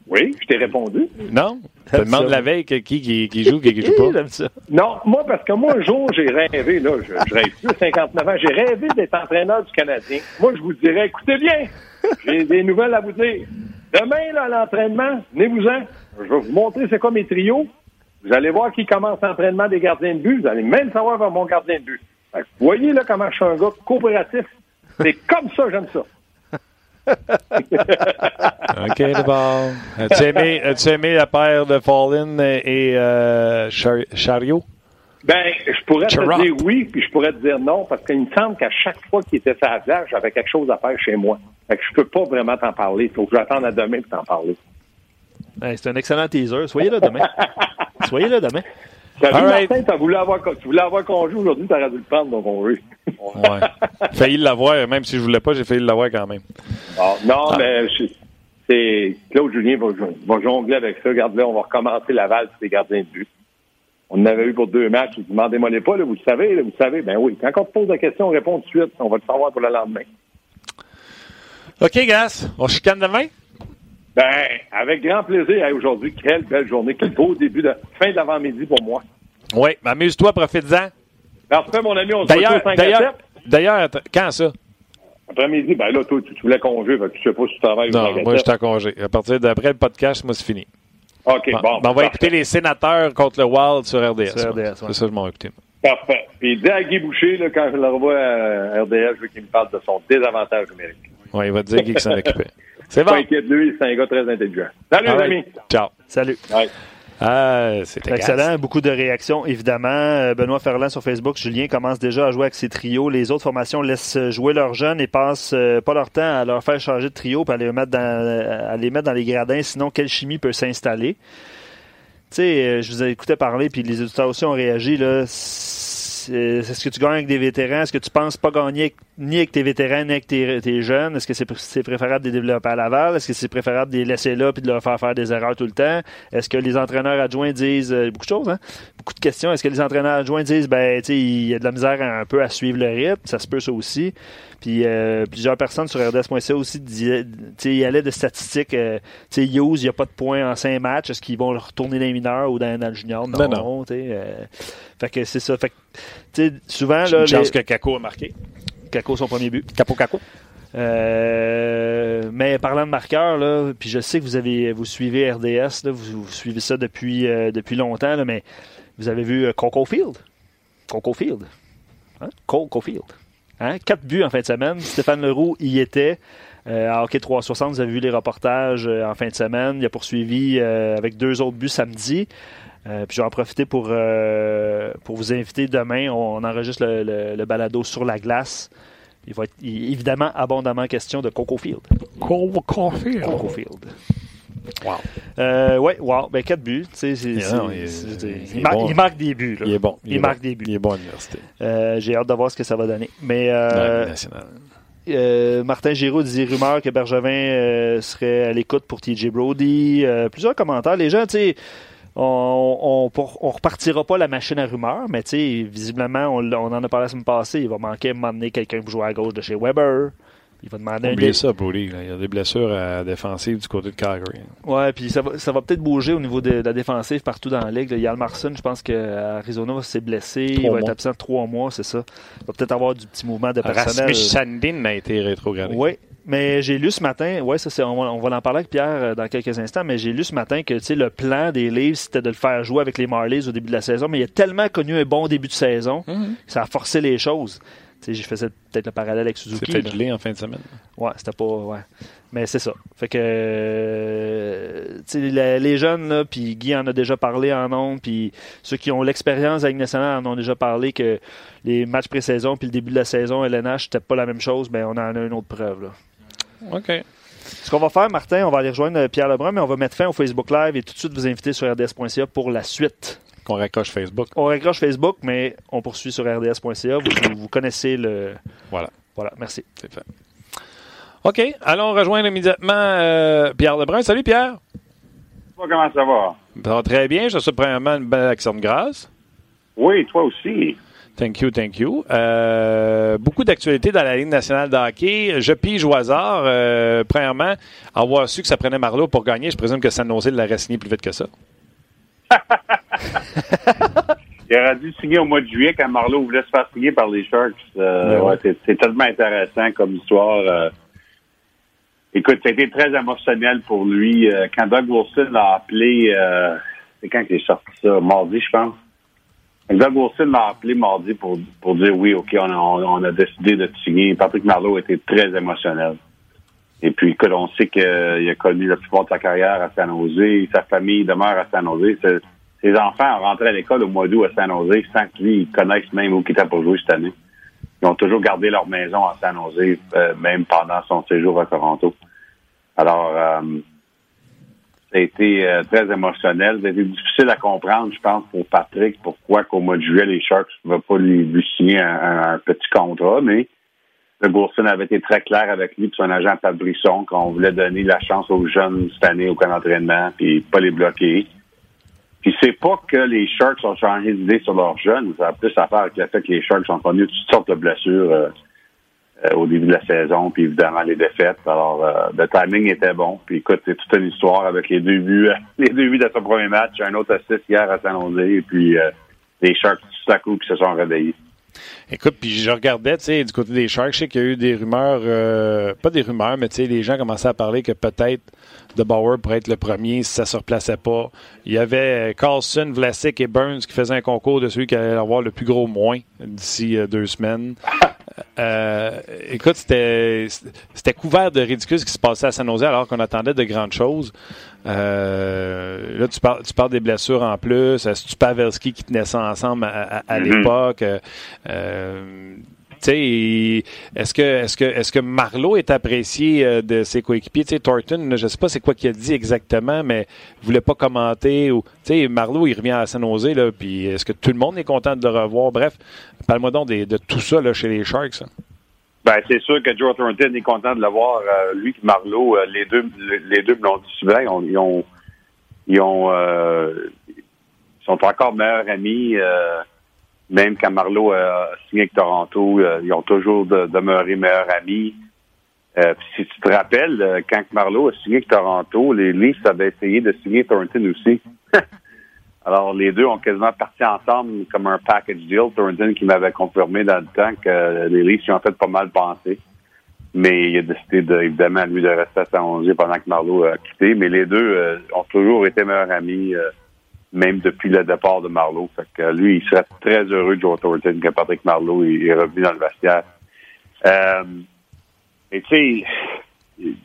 Oui, je t'ai répondu.
Non, je te demande la veille qui, qui, qui, joue, qui, qui joue pas.
Ça. Non, moi, parce que moi, un jour, j'ai rêvé, là, je, je rêve plus 59 ans, j'ai rêvé d'être entraîneur du Canadien. Moi, je vous dirais, écoutez bien, j'ai des nouvelles à vous dire. Demain, là, à l'entraînement, venez-vous-en. Je vais vous montrer c'est quoi mes trios. Vous allez voir qui commence l'entraînement des gardiens de but. Vous allez même savoir vers mon gardien de but. vous voyez là comment je suis un gars coopératif. C'est comme ça, j'aime ça.
OK, d'abord. As-tu aimé, as aimé, la paire de Fallin et euh, Chariot?
Ben, je pourrais te dire oui, puis je pourrais te dire non, parce qu'il me semble qu'à chaque fois qu'il était sur la plage, j'avais quelque chose à faire chez moi. Fait que je peux pas vraiment t'en parler. Il faut que j'attende à demain pour t'en parler.
Ben, c'est un excellent teaser. Soyez là demain. Soyez là demain.
T'as vu, right. Martin, t'as voulu avoir, tu voulais avoir congé aujourd'hui, t'aurais dû le prendre, ton congé.
ouais. failli l'avoir, même si je voulais pas, j'ai failli l'avoir quand même.
Non, non ah. mais c'est Claude Julien va, va, jongler avec ça. Regarde là, on va recommencer Laval sur les gardiens de but. On en avait eu pour deux matchs. Demandez-moi les pas, là, vous le savez, là, vous le savez. Ben oui. Quand on te pose la question, on répond tout de suite. On va le savoir pour le lendemain.
OK, Gas. On chicane demain?
Ben, avec grand plaisir. Aujourd'hui, quelle belle journée. Quel beau début de fin de l'avant-midi pour moi.
Oui, amuse-toi, profite-en.
Parfait, mon ami. On
se retrouve D'ailleurs, d'ailleurs, quand ça?
Après-midi, ben là, toi, tu, voulais congé, tu sais pas si tu travailles
Non, moi, je suis en congé. À partir d'après le podcast, moi, c'est fini.
OK, bon.
Ben, on va écouter les sénateurs contre le Wild sur RDS. Sur RDS, C'est ça, je m'en écouté.
Parfait. Puis dis à Guy Boucher, là, quand je le revois à RDS, je veux qu'il me parle de son désavantage numérique.
Oui, il va te dire Guy qui s'en occupait. C'est bon. Pas
inquiète lui, c'est un gars très intelligent. Salut, les amis.
Ciao.
Salut.
Ah, c'est
excellent. Beaucoup de réactions, évidemment. Euh, Benoît Ferland sur Facebook. Julien commence déjà à jouer avec ses trios. Les autres formations laissent jouer leurs jeunes et passent euh, pas leur temps à leur faire changer de trio et à les mettre dans, à les mettre dans les gradins. Sinon, quelle chimie peut s'installer? Tu sais, euh, je vous ai écouté parler, puis les auditeurs aussi ont réagi. Là est-ce que tu gagnes avec des vétérans? Est-ce que tu penses pas gagner ni avec tes vétérans ni avec tes, jeunes? Est-ce que c'est préférable de les développer à Laval? Est-ce que c'est préférable de les laisser là puis de leur faire faire des erreurs tout le temps? Est-ce que les entraîneurs adjoints disent euh, beaucoup de choses, hein? Beaucoup de questions. Est-ce que les entraîneurs adjoints disent ben tu il y a de la misère un peu à suivre le rythme? Ça se peut ça aussi. Puis euh, plusieurs personnes sur RDS.ca aussi disaient, il y allait de statistiques. Euh, tu sais, Hughes, il n'y a pas de points en cinq matchs. Est-ce qu'ils vont retourner dans les mineurs ou dans, le junior? Non, non. Euh, fait que c'est ça. Fait que, souvent. Là,
une chance que Kako a marqué.
Kako, son premier but.
Capo Kako.
Euh, mais parlant de marqueur, là, puis je sais que vous avez vous suivez RDS, là, vous, suivez ça depuis, depuis longtemps, là, mais vous avez vu Coco Field? Coco Field. Hein? Coco Field. Hein? Quatre buts en fin de semaine. Stéphane Leroux y était. Euh, à Hockey 360, vous avez vu les reportages euh, en fin de semaine. Il a poursuivi euh, avec deux autres buts samedi. puis je vais en profiter pour, pour vous inviter demain. On, enregistre le, balado sur la glace. Il va être évidemment abondamment question de Coco Field.
Coco Field.
Coco Field.
Wow.
Euh, ouais, wow. Ben, 4 buts. il, marque des buts.
Il est bon.
Il, marque des buts.
Il est bon à l'université.
Euh, j'ai hâte de voir ce que ça va donner. Mais. Euh, euh, Martin Giroud disait rumeur que Bergevin euh, serait à l'écoute pour TJ Brody. Euh, plusieurs commentaires. Les gens, tu sais, on, on, on, repartira pas la machine à rumeurs, mais tu sais, visiblement, on, on, en a parlé la semaine passée. Il va manquer à un moment donné quelqu'un pour jouer à gauche de chez Weber. Il va demander
Oubliez ça, Brody. Il y a des blessures à défensive du côté de Calgary.
Ouais, puis ça va, ça va peut-être bouger au niveau de, la défensive partout dans la ligue. Yann Marson, je pense qu'Arizona s'est blessé. il va être absent trois mois, c'est ça. Il va peut-être avoir du petit mouvement de personnel.
Rasmus Sandin a été rétrogradé.
Oui, mais j'ai lu ce matin, ouais, ça c'est, on, va en parler avec Pierre euh, dans quelques instants, mais j'ai lu ce matin que le plan des livres, c'était de le faire jouer avec les Marlies au début de la saison, mais il a tellement connu un bon début de saison que ça a forcé les choses j'ai fait peut-être le parallèle avec Suzuki.
C'était gelé en fin de semaine.
Ouais, c'était pas. Ouais. Mais c'est ça. Fait que. Euh, les jeunes, là, puis Guy en a déjà parlé en nombre, puis ceux qui ont l'expérience avec nationale en ont déjà parlé que les matchs pré-saison puis le début de la saison LNH, c'était pas la même chose, mais on en a une autre preuve. Là.
OK.
Ce qu'on va faire, Martin, on va aller rejoindre Pierre Lebrun, mais on va mettre fin au Facebook Live et tout de suite vous inviter sur rds.ca pour la suite
qu'on raccroche Facebook.
On raccroche Facebook, mais on poursuit sur rds.ca. Vous, connaissez le.
Voilà.
Voilà, merci.
C'est fait. OK, allons rejoindre immédiatement euh, Pierre Lebrun. Salut Pierre.
Comment ça va?
Ça va très bien. Je te souhaite premièrement une belle action de grâce.
Oui, toi aussi.
Thank you, thank you. Euh, beaucoup d'actualités dans la Ligue nationale de hockey. Je pige au hasard. Euh, premièrement, avoir su que ça prenait Marlowe pour gagner, je présume que San Jose l'aurait signé plus vite que ça.
Il aurait dû signer au mois de juillet quand Marlowe voulait se faire signer par les Sharks. Euh, c'est tellement intéressant comme histoire. Euh. Écoute, ça a été très émotionnel pour lui. Euh, quand Doug Wilson l'a appelé, c'est quand il est sorti ça? Mardi, je pense. Doug Wilson l'a appelé mardi pour, pour dire oui, OK, on a, on a décidé de te signer. Patrick Marlowe était très émotionnel. Et puis, écoute, on sait qu'il a connu la plupart de sa carrière à San Jose. Sa famille demeure à San Jose. Ses enfants ont rentré à l'école au mois d'août à San Jose sans qu'ils connaissent même où il était pour jouer cette année. Ils ont toujours gardé leur maison à San Jose, euh, même pendant son séjour à Toronto. Alors, euh, Ça a été euh, très émotionnel. Ça a été difficile à comprendre, je pense, pour Patrick, pourquoi qu'au mois de juillet, les Sharks ne veulent pas lui, signer un, petit contrat, mais le Gourson avait été très clair avec lui et son agent Brisson qu'on voulait donner la chance aux jeunes cette année au camp d'entraînement puis pas les bloquer. Puis c'est pas que les Sharks ont changé d'idée sur leurs jeunes, ça a plus à faire avec le fait que les Sharks ont connu toutes sortes de blessures. Euh, euh, au début de la saison, puis évidemment les défaites. Alors, euh, le timing était bon. Puis écoute, c'est toute une histoire avec les deux buts, les deux buts de son premier match, un autre assist hier à San Jose, et puis euh, les Sharks tout à coup qui se sont réveillés.
Écoute, puis je regardais, tu sais, du côté des Sharks, je sais qu'il y a eu des rumeurs, pas des rumeurs, mais tu sais, les gens commençaient à parler que peut-être de Bauer pourrait être le premier si ça se replaçait pas. Il y avait Carlson, Vlasic et Burns qui faisaient un concours de celui qui allait avoir le plus gros moins d'ici deux semaines. Euh, écoute, c'était, c'était couvert de ridicule ce qui se passait à San Jose alors qu'on attendait de grandes choses. Euh, là, tu parles, tu parles des blessures en plus. Pavelski qui tenait ça ensemble à, mm-hmm. l'époque? Euh, est-ce que, est-ce que, est-ce que Marlowe est apprécié euh, de ses coéquipiers? Thornton, je sais pas c'est quoi qu'il a dit exactement, mais il voulait pas commenter. Ou, Marlowe, il revient à San Jose, là, puis est-ce que tout le monde est content de le revoir? Bref, parle-moi donc de, tout ça là, chez les Sharks.
Ben, c'est sûr que Joe Thornton est content de le voir. Euh, lui et Marlowe, euh, les deux, les deux l'ont dit souvent. Ils ont, ils ont, sont encore meilleurs amis même quand Marlowe a signé avec Toronto, euh, ils ont toujours demeuré meilleurs amis. Euh, si tu te rappelles, euh, quand Marlowe a signé avec Toronto, les Leafs avaient essayé de signer Thornton aussi. Alors, les deux ont quasiment parti ensemble comme un package deal. Thornton qui m'avait confirmé dans le temps que les Leafs y ont fait pas mal penser. Mais il a décidé, de, évidemment, lui, de rester à San pendant que Marlowe a quitté. Mais les deux ont toujours été meilleurs amis même depuis le départ de Marlowe. Fait que lui, il serait très heureux, Joe Thornton, que Patrick Marlowe est revenu dans le vestiaire. Euh, et tu sais, tu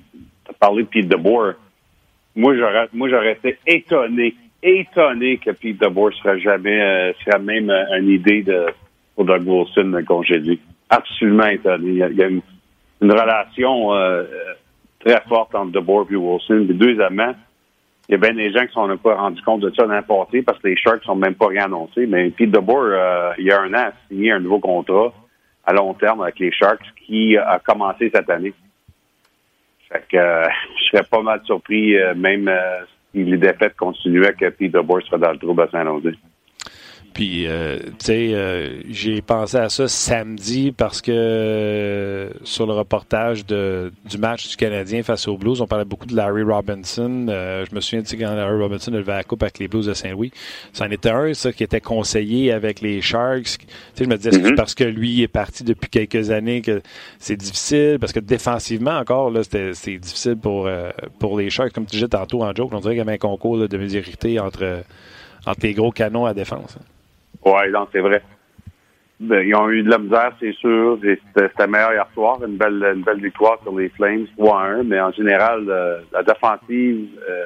as parlé de Pete DeBoer. Moi, j'aurais, moi, j'aurais été étonné, étonné que Pete DeBoer serait jamais, euh, serait même euh, une idée de, pour Doug Wilson de congédier. Absolument étonné. Il y a, une, relation euh, très forte entre DeBoer et Wilson. Les deux amants il y a bien des gens qui sont pas rendus compte de ça n'importe parce que les Sharks sont même pas rien annoncés. Mais Pete DeBoer, euh, il y a un an, a signé un nouveau contrat à long terme avec les Sharks qui a commencé cette année. Fait que euh, je serais pas mal surpris, euh, même si les défaites continuaient, que Pete DeBoer serait dans le trouble à Saint-Louis.
Puis, euh, tu sais, euh, j'ai pensé à ça samedi parce que euh, sur le reportage de, du match du Canadien face aux Blues, on parlait beaucoup de Larry Robinson. je me souviens, tu sais, quand Larry Robinson levé la coupe avec les Blues de Saint-Louis, c'en était un, ça, qui était conseillé avec les Sharks. Tu sais, je me disais, c'est mm-hmm. parce que lui est parti depuis quelques années que c'est difficile, parce que défensivement encore, là, c'est difficile pour, pour les Sharks. Comme tu disais tantôt en joke, on dirait qu'il y avait un concours de médiocrité entre, entre les gros canons à défense. Hein.
Oui, non, c'est vrai. Ben, ils ont eu de la misère, c'est sûr. C'était meilleur hier soir, une belle, une belle victoire sur les Flames, 3-1. Mais en général, euh, la défensive euh,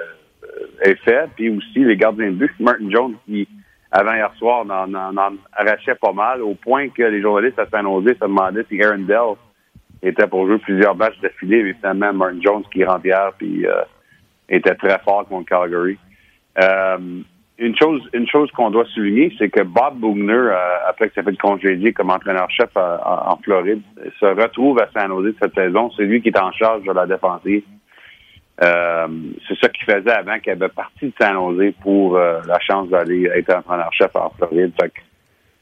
est faite. Puis aussi, les gardiens de but, Martin Jones, qui, avant hier soir, en, arrachait pas mal, au point que les journalistes à San Jose se demandaient si Aaron Dell était pour jouer plusieurs matchs d'affilée. Mais finalement, Martin Jones qui rentre hier, puis euh, était très fort contre Calgary. Euh, une chose, une chose qu'on doit souligner, c'est que Bob Bugner, euh, après que ça fait congédier comme entraîneur-chef euh, en Floride, se retrouve à San Jose cette saison. C'est lui qui est en charge de la défensive. Euh, c'est ça qu'il faisait avant qu'il avait parti de San Jose pour la chance d'aller être entraîneur-chef en Floride. Fait que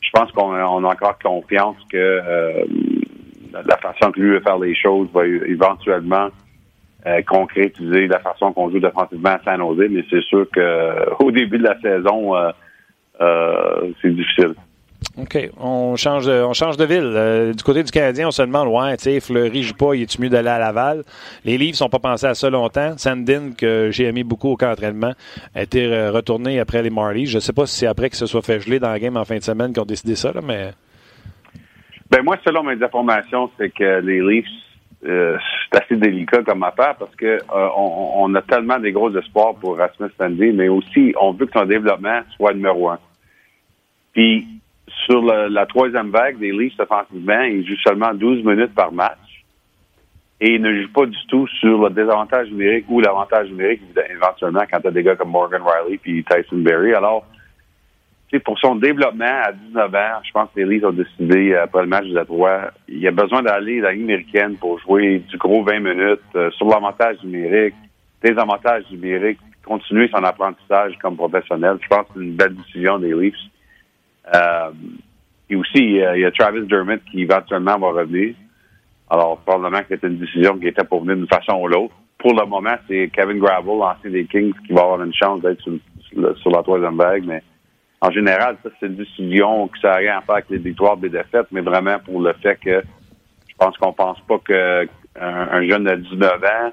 je pense qu'on a, encore confiance que la façon que lui veut faire les choses va éventuellement euh, concrétiser la façon qu'on joue défensivement à San Jose, mais c'est sûr qu'au début de la saison, euh, euh, c'est difficile.
OK. On change de, on change de ville. du côté du Canadien, on se demande, ouais, tu sais, Fleury joue pas, il est mieux d'aller à Laval? Les livres sont pas pensés à ça longtemps. Sandin, que j'ai aimé beaucoup au camp d'entraînement, a été retourné après les Marlies. Je sais pas si c'est après qu'il se soit fait geler dans la game en fin de semaine qu'ils ont décidé ça, là, mais.
Ben, moi, selon mes informations, c'est que les Leafs euh, c'est assez délicat comme affaire parce que euh, on, a tellement des gros espoirs pour Rasmus Sandy, mais aussi on veut que son développement soit numéro un. Puis sur la troisième vague des Leafs offensivement, il joue seulement 12 minutes par match. et ne joue pas du tout sur le désavantage numérique ou l'avantage numérique, éventuellement, quand tu as des gars comme Morgan Riley puis Tyson Berry. Alors, pour son développement à 19 ans, je pense que les Leafs ont décidé, après le match de Detroit, il a besoin d'aller dans la Ligue américaine pour jouer du gros 20 minutes euh, sur l'avantage numérique, des avantages numériques, continuer son apprentissage comme professionnel. Je pense que c'est une belle décision des Leafs. Euh, et aussi, il y a Travis Dermott qui éventuellement va revenir. Alors, probablement que c'était une décision qui était pour venir d'une façon ou l'autre. Pour le moment, c'est Kevin Gravel, l'ancien des Kings, qui va avoir une chance d'être sur, sur, la troisième vague. Mais en général, ça, c'est une décision qui n'a rien à faire avec les victoires des défaites, mais vraiment pour le fait que je pense qu'on pense pas qu'un un jeune de 19 ans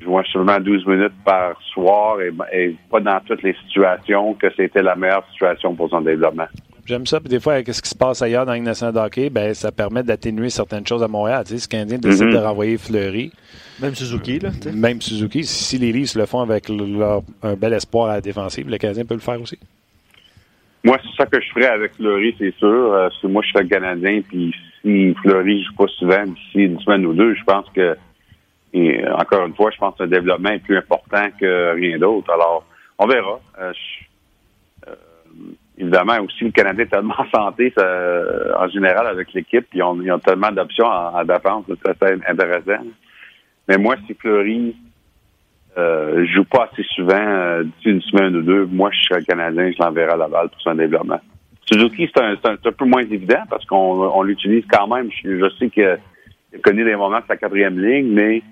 jouant seulement 12 minutes par soir et, pas dans toutes les situations que c'était la meilleure situation pour son développement.
J'aime ça. Puis des fois, avec ce qui se passe ailleurs dans une nation de hockey, ben, ça permet d'atténuer certaines choses à Montréal. Tu sais, ce Canadien décide mm-hmm. de renvoyer Fleury.
Même Suzuki, là.
Même Suzuki. Si les Leafs le font avec un bel espoir à la défensive, le Canadien peut le faire aussi.
Moi, c'est ça que je ferais avec Fleury, c'est sûr. Euh, moi, je suis Canadien, puis si Fleury joue pas souvent d'ici une semaine ou deux, je pense que et euh, encore une fois, je pense que le développement est plus important que rien d'autre. Alors, on verra. Euh, évidemment, aussi, le Canadien est tellement en santé en général avec l'équipe, puis ils ont, tellement d'options en, défense, c'est intéressant. Mais moi, si Fleury euh, je joue pas assez souvent, euh, d'ici une semaine ou deux, moi, je serais Canadien, je l'enverrai à Laval pour son développement. Suzuki, c'est un, un, peu moins évident parce qu'on l'utilise quand même. Je, sais qu'il connu des moments de sa quatrième ligne, mais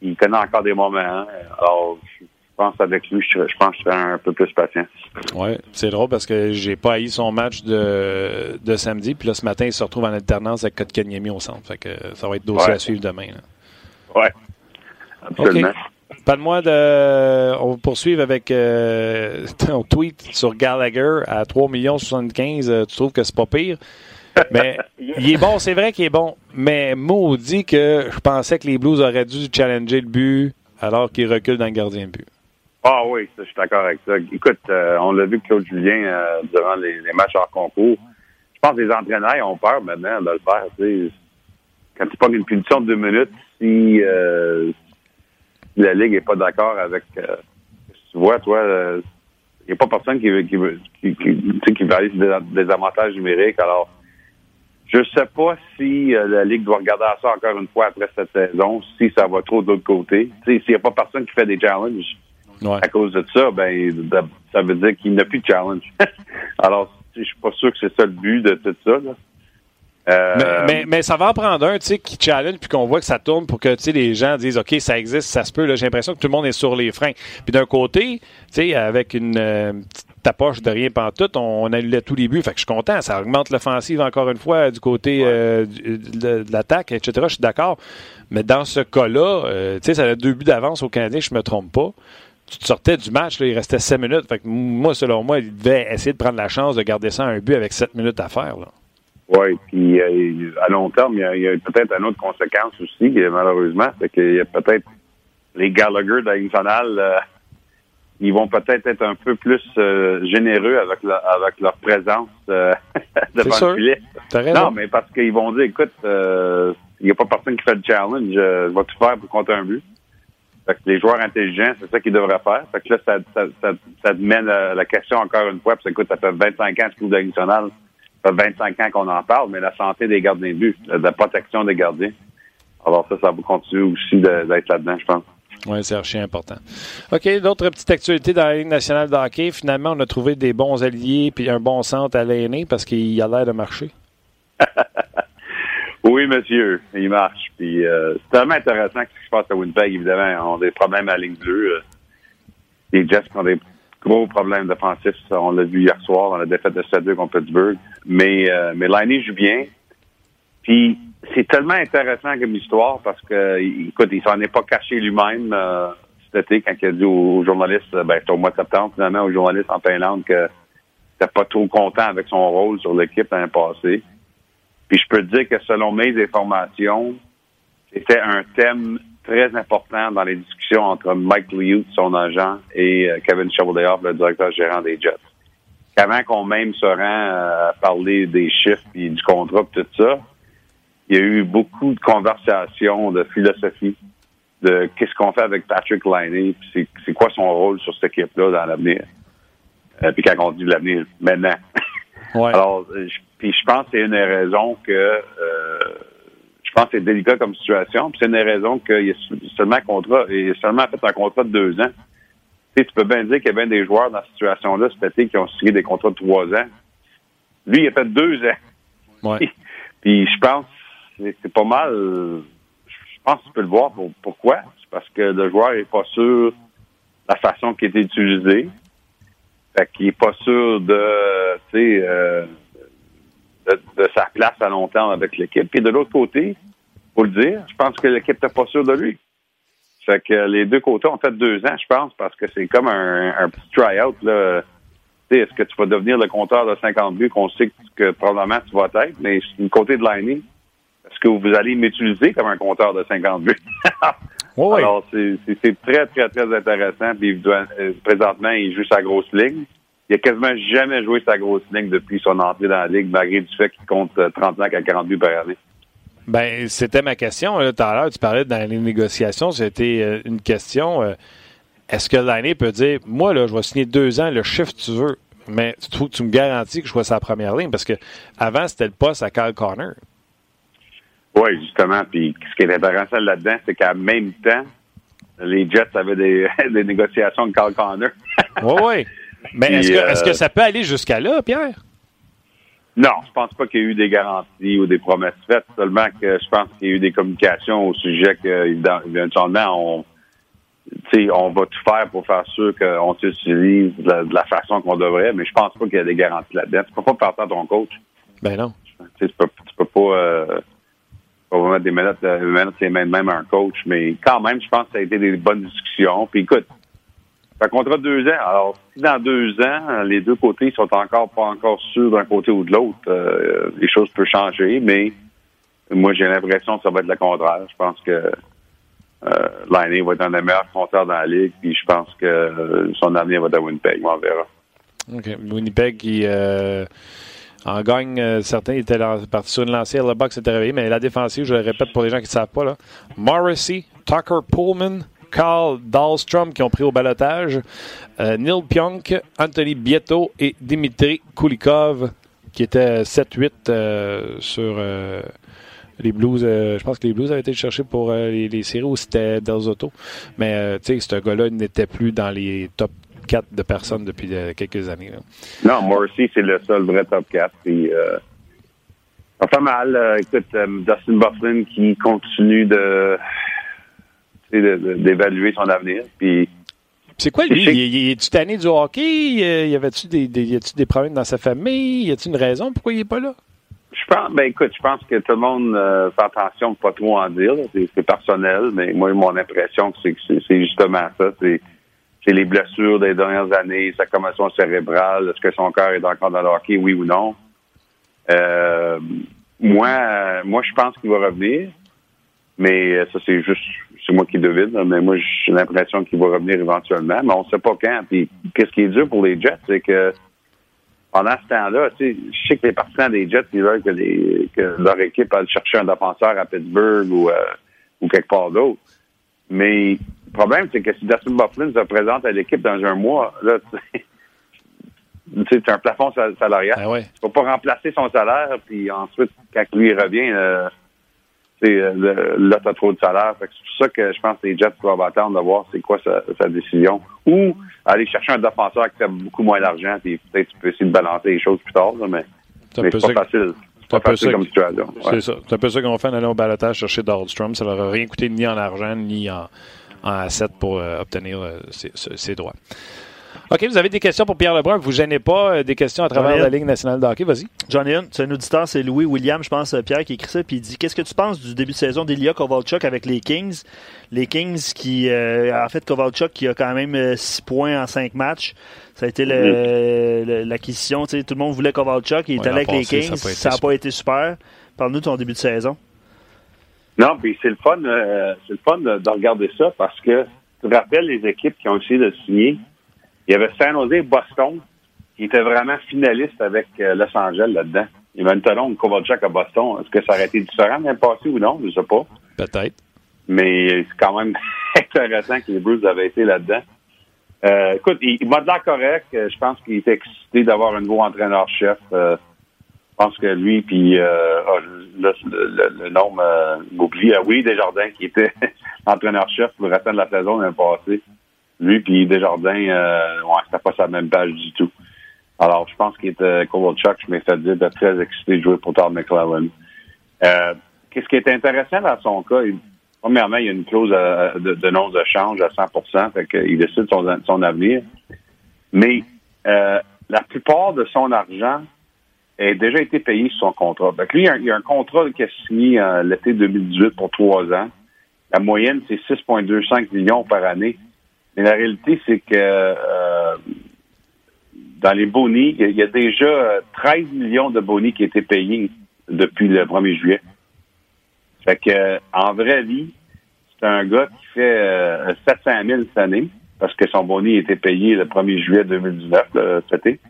il connaît encore des moments. Hein. Alors, je pense avec lui, je, pense que je serais un peu plus patient.
Oui, c'est drôle parce que j'ai pas haï son match de, de samedi. Puis là, ce matin, il se retrouve en alternance avec Kotkaniemi au centre. Fait que ça va être dossier à suivre demain.
Oui, absolument.
Parle-moi de. On va poursuivre avec euh, ton tweet sur Gallagher à 3 75 euh, Tu trouves que c'est pas pire? Mais il est bon, c'est vrai qu'il est bon. Mais maudit que je pensais que les Blues auraient dû challenger le but alors qu'ils reculent dans le gardien de but.
Ah oui, je suis d'accord avec ça. Écoute, euh, on l'a vu Claude Julien durant les, matchs hors concours. Je pense que les entraîneurs ont peur maintenant de le faire. Quand tu prends une punition de deux minutes, si, la Ligue n'est pas d'accord avec euh, tu vois, toi, il euh, n'y a pas personne qui veut qui veut qui, qui, qui aller des, avantages numériques. Alors, je sais pas si euh, la Ligue doit regarder à ça encore une fois après cette saison, si ça va trop de l'autre côté. S'il n'y a pas personne qui fait des challenges à cause de ça, ben ça veut dire qu'il n'y a plus de challenge. Alors, je suis pas sûr que c'est ça le but de tout ça. Là.
Euh, mais, mais, ça va en prendre un qui challenge puis qu'on voit que ça tourne pour que les gens disent OK, ça existe, ça se peut. J'ai l'impression que tout le monde est sur les freins. Puis d'un côté, avec une euh, petite tapoche de rien pantoute, on, on annulait tous les buts. Fait que je suis content. Ça augmente l'offensive encore une fois du côté euh, de, l'attaque, etc. Je suis d'accord. Mais dans ce cas-là, sais ça a deux buts d'avance au Canadien, je me trompe pas tu te sortais du match, il restait 7 minutes. Fait que moi, selon moi, il devait essayer de prendre la chance de garder ça à un but avec 7 minutes à faire. Là.
Oui, puis euh, à long terme, il y a, peut-être une autre conséquence aussi, malheureusement, c'est qu'il y a peut-être les Gallagher de euh, ils vont peut-être être un peu plus euh, généreux avec, avec leur présence devant le filet. Non, mais parce qu'ils vont dire, écoute, il n'y a pas personne qui fait le challenge, je vais tout faire pour compter un but? Fait que les joueurs intelligents, c'est ça qu'ils devraient faire. Fait que là, ça, ça, ça, ça te mène à la question encore une fois, parce que écoute, ça fait 25 ans que tu national ça fait 25 ans qu'on en parle, mais la santé des gardiens de but, la protection des gardiens. Alors ça, ça va continuer aussi d'être là-dedans, je pense.
Oui, c'est archi important. OK, d'autres petites actualités dans la Ligue nationale de hockey. Finalement, on a trouvé des bons alliés puis un bon centre à l'aîné parce qu'il a l'air de marcher.
oui, monsieur, il marche. Puis euh, c'est tellement intéressant ce qui se passe à Winnipeg, évidemment. On a des problèmes à la ligne bleue. Euh, les Jets ont des gros problème défensif. On l'a vu hier soir dans la défaite de 7-2 contre Pittsburgh. Mais, euh, mais Liney joue bien. Puis c'est tellement intéressant comme histoire parce que, écoute, il s'en est pas caché lui-même euh, cet été quand il a dit aux, journalistes, ben, c'était au mois de septembre finalement, aux journalistes en Finlande que n'était pas trop content avec son rôle sur l'équipe l'année passée. Puis je peux te dire que selon mes informations, c'était un thème très important dans les discussions entre Mike Liu, son agent, et euh, Kevin Chevaldeoff, le directeur gérant des Jets. Qu'avant qu'on même se rend euh, à parler des chiffres et du contrat et tout ça, il y a eu beaucoup de conversations, de philosophie, de qu'est-ce qu'on fait avec Patrick Liney, puis c'est quoi son rôle sur cette équipe-là dans l'avenir. Euh, puis quand on dit l'avenir, maintenant.
Ouais.
Alors, je, puis je pense que c'est une des raisons que euh, pense que c'est délicat comme situation. Puis c'est une des raisons qu'il y a seulement un contrat, il a seulement fait un contrat de deux ans. Tu, sais, tu peux bien dire qu'il y a bien des joueurs dans cette situation-là cet été qui ont signé des contrats de trois ans. Lui, il a fait deux ans.
Ouais.
Puis je pense que c'est pas mal. Je pense que tu peux le voir. Pour, pourquoi? C'est parce que le joueur est pas sûr de la façon qui est utilisée. Fait qu'il est pas sûr de, tu sais, euh, de, de, sa place à long terme avec l'équipe. Puis de l'autre côté, faut le dire, je pense que l'équipe n'est pas sûre de lui. Fait que les deux côtés ont fait deux ans, je pense, parce que c'est comme un, un petit try-out. Là. Est-ce que tu vas devenir le compteur de 50 buts qu'on sait que, que, probablement tu vas être, mais du côté de l'année, est-ce que vous allez m'utiliser comme un compteur de 50 buts?
oui,
Alors, c'est très, très, très intéressant. Puis, euh, présentement, il joue sa grosse ligne. Il a quasiment jamais joué sa grosse ligne depuis son entrée dans la Ligue, malgré du fait qu'il compte 35 à 40 buts par année.
Ben, c'était ma question. Tout à l'heure, tu parlais dans les négociations. C'était euh, une question. Euh, est-ce que l'année peut dire, moi, là, je vais signer deux ans, le chiffre tu veux, mais tu, tu me garantis que je sois sa première ligne? Parce que avant, c'était le poste à Kyle Connor.
Oui, justement. Puis ce qui est intéressant là-dedans, c'est qu'en même temps, les Jets avaient des, des négociations de Kyle Connor.
oui, oui. Mais est-ce que, euh, est que, ça peut aller jusqu'à là, Pierre?
Non, je pense pas qu'il y ait eu des garanties ou des promesses faites. Seulement que je pense qu'il y a eu des communications au sujet qu'éventuellement, on, on va tout faire pour faire sûr qu'on s'utilise de, la, de la façon qu'on devrait, mais je pense pas qu'il y a des garanties là-dedans. Tu peux pas partir à ton coach.
Ben non.
Tu peux, tu peux pas, euh, mettre des minutes, mettre ses mains de même à un coach, mais quand même, je pense que ça a été des bonnes discussions. Puis écoute, un contrat de deux ans. Alors, si dans deux ans, les deux côtés sont encore pas encore sûrs d'un côté ou de l'autre, euh, les choses peuvent changer, mais moi, j'ai l'impression que ça va être le contraire. Je pense que euh, va être un des meilleurs compteurs dans la Ligue, puis je pense que euh, son avenir va être à Winnipeg, on verra.
OK. Winnipeg qui euh, en gagne, euh, certains étaient partis sur une lancée, le box s'était réveillé, mais la défensive, je le répète pour les gens qui ne savent pas, là, Morrissey, Tucker Pullman, Carl Dahlstrom qui ont pris au balotage, euh, Neil Pionk, Anthony Bieto et Dimitri Kulikov qui étaient 7-8 euh, sur euh, les Blues. Je pense que les Blues avaient été cherchés pour les, séries ou c'était Del Zotto. Mais tu sais, ce gars-là n'était plus dans les top 4 de personnes depuis quelques années.
Non, Morrissey, c'est le seul vrai top 4. Puis, ça fait mal. écoute, Dustin Bufflin qui continue de d'évaluer son avenir. Puis,
c'est quoi lui? Il, est-tu tanné du hockey? Y avait-tu des, des, y des problèmes dans sa famille? Y a-tu une raison pourquoi il est pas là?
Je pense, ben écoute, je pense que tout le monde euh, fait attention de pas trop en dire. C'est, personnel, mais moi, mon impression, c'est que c'est, justement ça. C'est, c'est les blessures des dernières années, sa commotion cérébrale, est-ce que son cœur est encore dans le hockey, oui ou non? Euh, moi, moi, je pense qu'il va revenir, mais ça, c'est juste c'est moi qui devine, mais moi, j'ai l'impression qu'il va revenir éventuellement, mais on ne sait pas quand. Puis, qu'est-ce qui est dur pour les Jets, c'est que pendant ce temps-là, tu sais, je sais que les partisans des Jets, ils veulent que, les, que leur équipe aille chercher un défenseur à Pittsburgh ou, euh, ou quelque part d'autre. Mais le problème, c'est que si Dustin Bufflin se présente à l'équipe dans un mois, là, tu sais, c'est un plafond salarial.
Ah ouais.
Tu peux pas remplacer son salaire, puis ensuite, quand lui revient, euh, euh, as trop de salaire. C'est pour ça que je pense que les Jets doivent attendre de voir c'est quoi sa, sa, décision. Ou aller chercher un défenseur qui a beaucoup moins d'argent, puis peut-être tu peux essayer de balancer les choses plus tard, là, mais, mais c'est pas facile. C'est pas facile comme situation. Ouais.
C'est ça. C'est un peu ça qu'on fait en allant au balotage chercher Dahlstrom. Ça leur a rien coûté ni en argent, ni en, en asset pour euh, obtenir euh, ses, ses droits. OK, vous avez des questions pour Pierre Lebrun. Vous ne gênez pas euh, des questions à travers la Ligue nationale de hockey. Vas-y.
J'en ai une. C'est un auditeur, c'est Louis William, je pense, Pierre, qui écrit ça. Puis il dit Qu'est-ce que tu penses du début de saison d'Elia Kovalchuk avec les Kings? Les Kings qui, euh, en fait, Kovalchuk qui a quand même 6 points en 5 matchs. Ça a été l'acquisition. Tout le monde voulait Kovalchuk. Il est allé avec les Kings. Ça n'a pas, pas, été super. Parle-nous de ton début de saison.
Non, puis c'est le fun, euh, c'est le fun de, de, regarder ça parce que tu te rappelles les équipes qui ont essayé de signer? Il y avait San Jose Boston qui était vraiment finaliste avec euh, Los Angeles là-dedans. Il talon de Kovalchuk à Boston. Est-ce que ça aurait été différent l'année passée ou non? Je ne sais pas.
Peut-être.
Mais c'est quand même intéressant que les Bruce avaient été là-dedans. Euh, écoute, il, m'a de l'air correct. Je pense qu'il était excité d'avoir un nouveau entraîneur-chef. Euh, je pense que lui, puis euh, ah, le, le, nom m'oublie. oui, Desjardins, qui était entraîneur-chef pour le restant de la saison l'année passée. Lui, puis Desjardins, euh, ouais, c'était pas sa même page du tout. Alors, je pense qu'il était Kovalchuk, je m'ai fait dire, de très excité de jouer pour Todd McClellan. Euh, Qu'est-ce qui est intéressant dans son cas? premièrement, il y a une clause de, de non de change à 100 fait qu'il décide son, son avenir. Mais euh, la plupart de son argent a déjà été payé sur son contrat. Fait lui, il y a un contrat qui a signé euh, l'été 2018 pour trois ans. La moyenne, c'est 6,25 millions par année. Mais la réalité, c'est que euh, dans les bonis, il y a déjà 13 millions de bonis qui été payés depuis le 1er juillet. Fait que en vraie vie, c'est un gars qui fait 700 000 cette année parce que son boni a été payé le 1er juillet 2019, cet été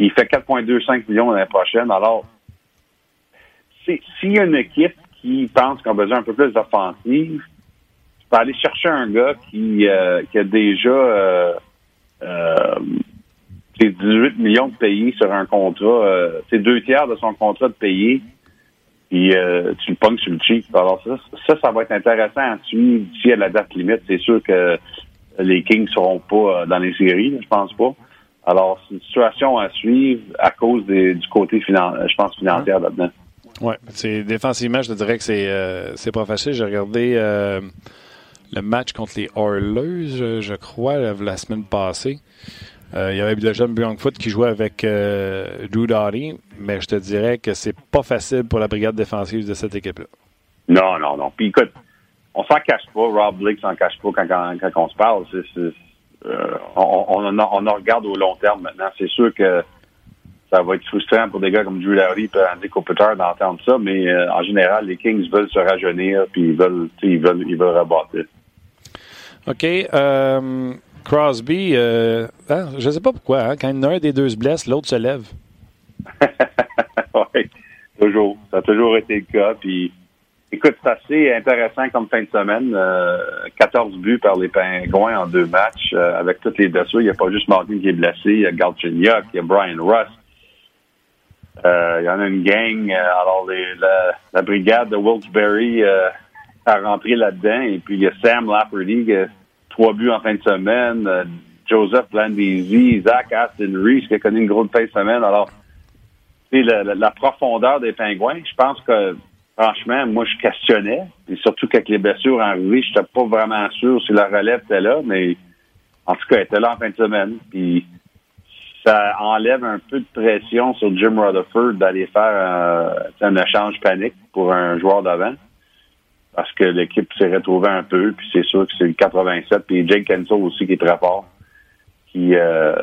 il fait 4,25 millions l'année prochaine. Alors, s'il y a une équipe qui pense qu'on a besoin un peu plus d'offensive, tu aller chercher un gars qui, euh, a déjà euh, 18 euh, millions de payés sur un contrat. c'est euh, deux tiers de son contrat de payé. Puis tu le pognes sur le cheap. Alors ça, ça, va être intéressant à suivre d'ici à la date limite. C'est sûr que les Kings ne seront pas dans les séries, je pense pas. Alors, c'est une situation à suivre à cause du côté, je pense, financier là-dedans.
Oui, c'est défensivement, je te dirais que c'est euh, c'est pas facile. J'ai regardé euh, le match contre les Oilers, je, crois, la, semaine passée. Euh, il y avait le jeune Foot qui jouait avec Drew Doughty, mais je te dirais que c'est pas facile pour la brigade défensive de cette équipe-là.
Non, non, non. Puis écoute, on s'en cache pas. Rob Blake s'en cache pas quand, quand, on se parle. Euh, on, on, en regarde au long terme maintenant. C'est sûr que ça va être frustrant pour des gars comme Drew Lowry et Andy Kopitar d'entendre ça, mais euh, en général, les Kings veulent se rajeunir puis ils veulent, ils veulent, ils veulent.
OK. Euh, Crosby, euh, hein, je ne sais pas pourquoi, hein, quand un des deux se blesse, l'autre se lève.
oui, toujours. Ça a toujours été le cas. Puis Écoute, c'est assez intéressant comme fin de semaine. 14 euh, buts par les Pingouins en deux matchs euh, avec toutes les blessures. Il n'y a pas juste Martin qui est blessé. Il y a Galchenyuk, il y a Brian Russ. Il y en a une gang. alors, la, brigade de Wilkes-Barre a rentré là-dedans. Et puis, il y a Sam Lafferty, trois buts en fin de semaine. Joseph Landisi, Zach Aston Reese qui a connu une grosse fin de semaine. Alors, la, la profondeur des Pingouins, je pense que franchement, moi, je questionnais. Et surtout qu'avec les blessures arrivées, je n'étais pas vraiment sûr si la relève était là, mais en tout cas, elle était là en fin de semaine. Puis ça enlève un peu de pression sur Jim Rutherford d'aller faire euh, un échange panique pour un joueur d'avant. Parce que l'équipe s'est retrouvée un peu, puis c'est sûr que c'est le 87, puis Jake Kensel aussi qui est très fort, qui euh,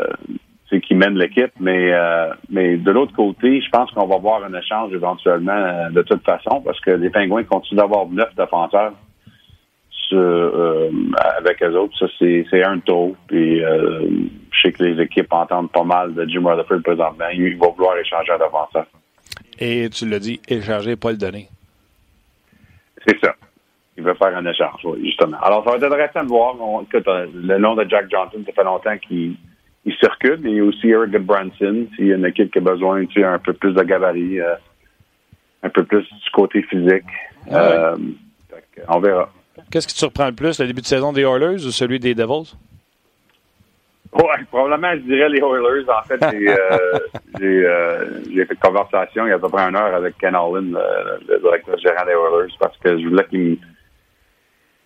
qui mène l'équipe. Mais, euh, mais de l'autre côté, je pense qu'on va voir un échange éventuellement euh, de toute façon parce que les Pingouins continuent d'avoir neuf défenseurs euh, avec eux autres. Ça, c'est un taux. Puis je sais que les équipes entendent pas mal de Jim Rutherford présentement. Il va vouloir échanger un défenseur.
Et tu l'as dit, échanger, pas le donner.
C'est ça. Il veut faire un échange, oui, justement. Alors, ça va être intéressant de voir. le nom de Jack Johnson, ça fait longtemps qu'il il circule. Il y a aussi Eric Branson, s'il y a une équipe qui a besoin tu sais, un peu plus de gabarit, euh, un peu plus du côté physique. Ah euh, on verra.
Qu'est-ce qui te surprend le plus, le début de saison des Oilers ou celui des Devils?
Oui, probablement, je dirais les Oilers. En fait, j'ai euh, fait une conversation il y a à peu près une heure avec Ken Allen, le, le directeur gérant des Oilers, parce que je voulais qu'il me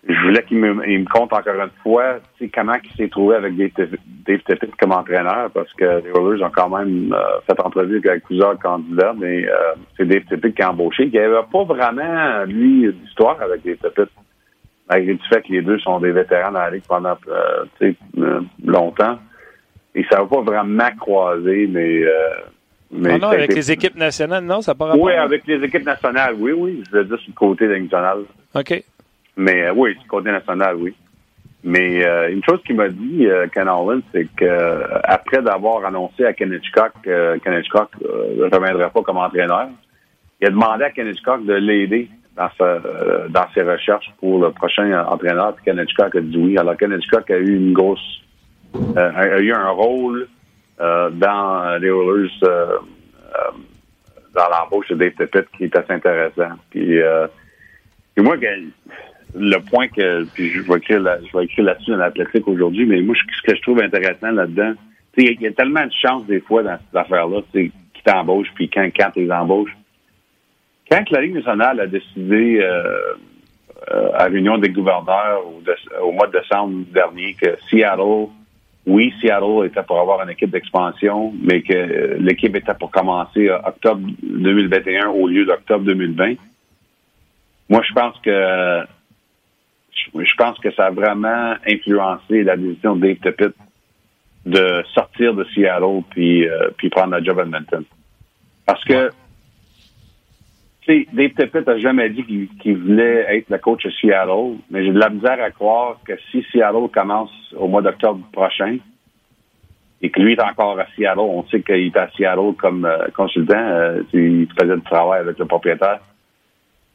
je voulais qu'il me, il me compte encore une fois comment il s'est trouvé avec Dave, Tippett comme entraîneur, parce que les Oilers ont quand même euh, fait entrevue avec plusieurs candidats, mais euh, c'est Dave Tippett qui a embauché. Il n'y avait pas vraiment, lui, d'histoire avec Dave Tippett, malgré le fait que les deux sont des vétérans dans la Ligue pendant euh, longtemps. Et ça va pas vraiment croiser, mais...
mais non, avec les équipes nationales, non, ça pas
Oui, avec les équipes nationales, oui, oui. Je veux dire sur le côté national.
OK.
Mais euh, oui, du côté national, oui. Mais euh, une chose qu'il m'a dit, euh, Ken Holland, c'est que euh, après d'avoir annoncé à Ken Hitchcock que Ken Hitchcock ne reviendrait pas comme entraîneur, il a demandé à Ken Hitchcock de l'aider dans, sa, dans ses recherches pour le prochain entraîneur. Puis Ken Hitchcock a dit oui. Alors Ken Hitchcock a eu une grosse, a eu un rôle dans les Oilers, dans l'embauche de Dave qui est assez intéressant. Puis, puis moi, le point que puis je vais écrire je vais écrire là-dessus dans l'athlétique aujourd'hui, mais moi ce que je trouve intéressant là-dedans, il y a tellement de chance des fois dans cette affaire-là, qui t'embauche, puis quand quand les embauches. Quand la Ligue nationale a décidé euh, euh, à réunion des gouverneurs au, mois de décembre dernier que Seattle, oui, Seattle était pour avoir une équipe d'expansion, mais que euh, l'équipe était pour commencer octobre 2021 au lieu d'octobre 2020. Moi, je pense que je pense que ça a vraiment influencé la décision de Dave Tippett de sortir de Seattle puis, euh, puis prendre la job à Edmonton. Parce que, tu sais, Dave Tippett a jamais dit qu'il voulait être le coach de Seattle, mais j'ai de la misère à croire que si Seattle commence au mois d'octobre prochain et que lui est encore à Seattle, on sait qu'il est à Seattle comme euh, consultant, euh, il faisait du travail avec le propriétaire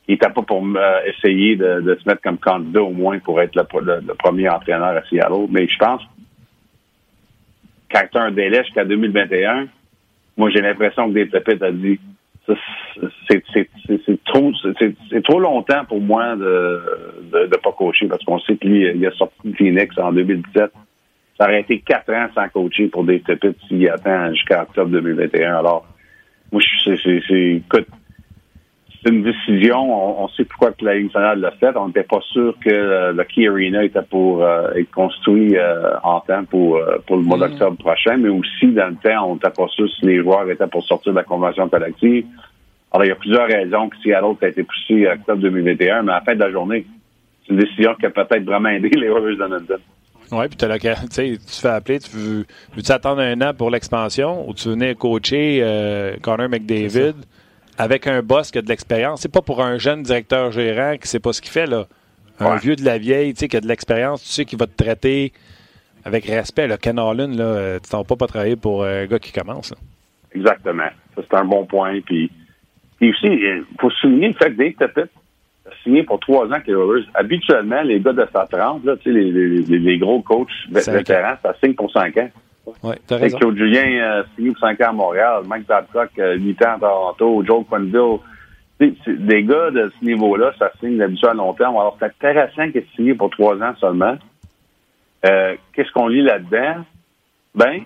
il n'était pas pour essayer de, se mettre comme candidat au moins pour être le, premier entraîneur à Seattle. Mais je pense quand tu as un délai jusqu'à 2021, moi j'ai l'impression que Dave Tippett a dit c'est trop trop longtemps pour moi de de, pas coacher parce qu'on sait qu'il il a sorti de Phoenix en 2017. Ça aurait été quatre ans sans coacher pour Dave Tippett s'il attend jusqu'à octobre 2021. Alors, moi, c'est, écoute, c'est une décision. On, sait pourquoi que la Ligue nationale l'a fait. On n'était pas sûr que euh, le Key Arena était pour euh, être construit euh, en temps pour, pour le mois mm. d'octobre prochain, mais aussi dans le temps, on n'était pas sûr si les joueurs étaient pour sortir de la convention collective. Alors, il y a plusieurs raisons que Seattle a été poussé à octobre 2021, mais à la fin de la journée, c'est une décision qui a peut-être vraiment aidé les Oilers d'Edmonton.
Oui, puis tu te fais appeler, tu veux, veux attendre un an pour l'expansion ou tu venais coacher Connor McDavid? Avec un boss qui a de l'expérience. C'est pas pour un jeune directeur gérant qui sait pas ce qu'il fait, là. Un vieux de la vieille, tu sais, qui a de l'expérience, tu sais, qui va te traiter avec respect. Là. Ken Holland, là, euh, tu t'en pas pas travailler pour un gars qui commence.
Exactement. Ça, c'est un bon point. Puis, puis aussi, il faut souligner le fait que Dave Tippett a signé pour trois ans avec les Habituellement, les gars de sa 30, là, tu sais, les, les, les, gros coachs vétérans, ça signe pour cinq ans.
Oui, t'as raison.
Claude Julien euh, signé pour 5 ans à Montréal, Mike Babcock, euh, 8 ans à Toronto, Joe Quenville. Des gars de ce niveau-là, ça signe d'habitude à long terme. Alors, c'est intéressant qu'il ait signé pour 3 ans seulement. Euh, Qu'est-ce qu'on lit là-dedans? Ben,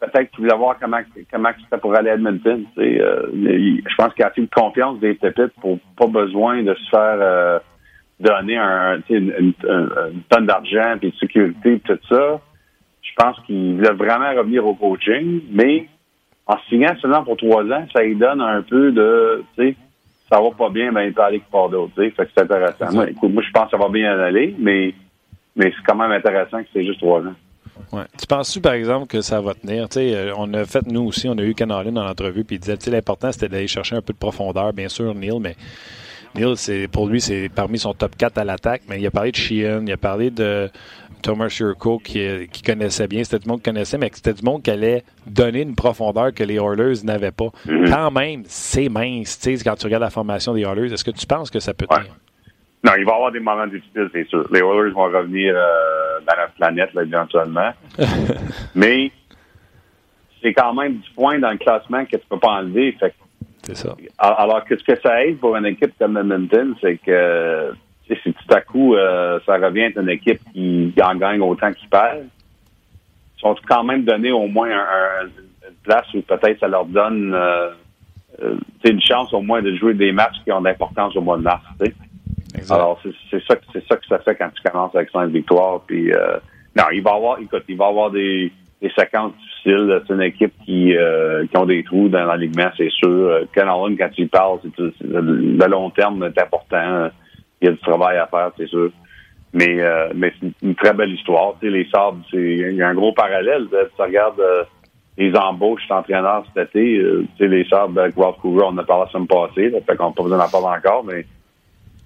peut-être qu'il voulait voir comment, comment c'était pour aller à Edmonton. Euh, je pense qu'il a assez de confiance des pépites pour pas besoin de se faire euh, donner un, une, une, une, tonne d'argent et de sécurité et tout ça pense qu'il voulait vraiment revenir au coaching, mais en signant seulement pour trois ans, ça lui donne un peu de, tu sais, ça va pas bien, ben il peut aller quelque d'autre, tu sais, fait que c'est intéressant. Moi, écoute, moi, je pense que ça va bien aller, mais, mais c'est quand même intéressant que c'est juste trois ans.
Ouais. Tu penses-tu, par exemple, que ça va tenir? sais, euh, on a fait, nous aussi, on a eu Canalin dans l'entrevue, puis il disait, l'important, c'était d'aller chercher un peu de profondeur, bien sûr, Neil, mais Neil, c'est, pour lui, c'est parmi son top 4 à l'attaque, mais il a parlé de Sheehan, il a parlé de Thomas Shurko qui, qui, connaissait bien, c'était du monde qui connaissait, mais c'était du monde qui allait donner une profondeur que les Oilers n'avaient pas. Mm-hmm. Quand même, c'est mince, tu sais, quand tu regardes la formation des Oilers, est-ce que tu penses que ça peut tenir?
Non, il va y avoir des moments difficiles, c'est sûr. Les Oilers vont revenir euh, dans la planète, là, éventuellement. mais c'est quand même du point dans le classement que tu peux pas enlever. Fait
c'est ça.
Alors, qu'est-ce que ça aide pour une équipe comme Edmonton, c'est que si tout à coup euh, ça revient à une équipe qui en gagne autant qu'ils perd, ils sont quand même donné au moins une place où peut-être ça leur donne euh, euh, une chance au moins de jouer des matchs qui ont d'importance au mois de mars. Alors c'est ça, c'est ça que ça fait quand tu commences avec cinq victoires. Puis non, il va avoir, écoute, il va avoir des, des séquences difficiles. C'est une équipe qui, qui ont des trous dans l'alignement, c'est sûr. Cameron, quand il parle, c'est, le long terme est important il y a du travail à faire, c'est sûr. Mais, euh, mais c'est une très belle histoire. Tu sais, les sables, c'est il y a un gros parallèle. Tu regardes euh, les embauches d'entraîneurs cet été. Euh, tu sais, les sables avec Ralph Cougar, on en a parlé la semaine passée. Là, fait qu'on n'a pas besoin d'en parler encore, mais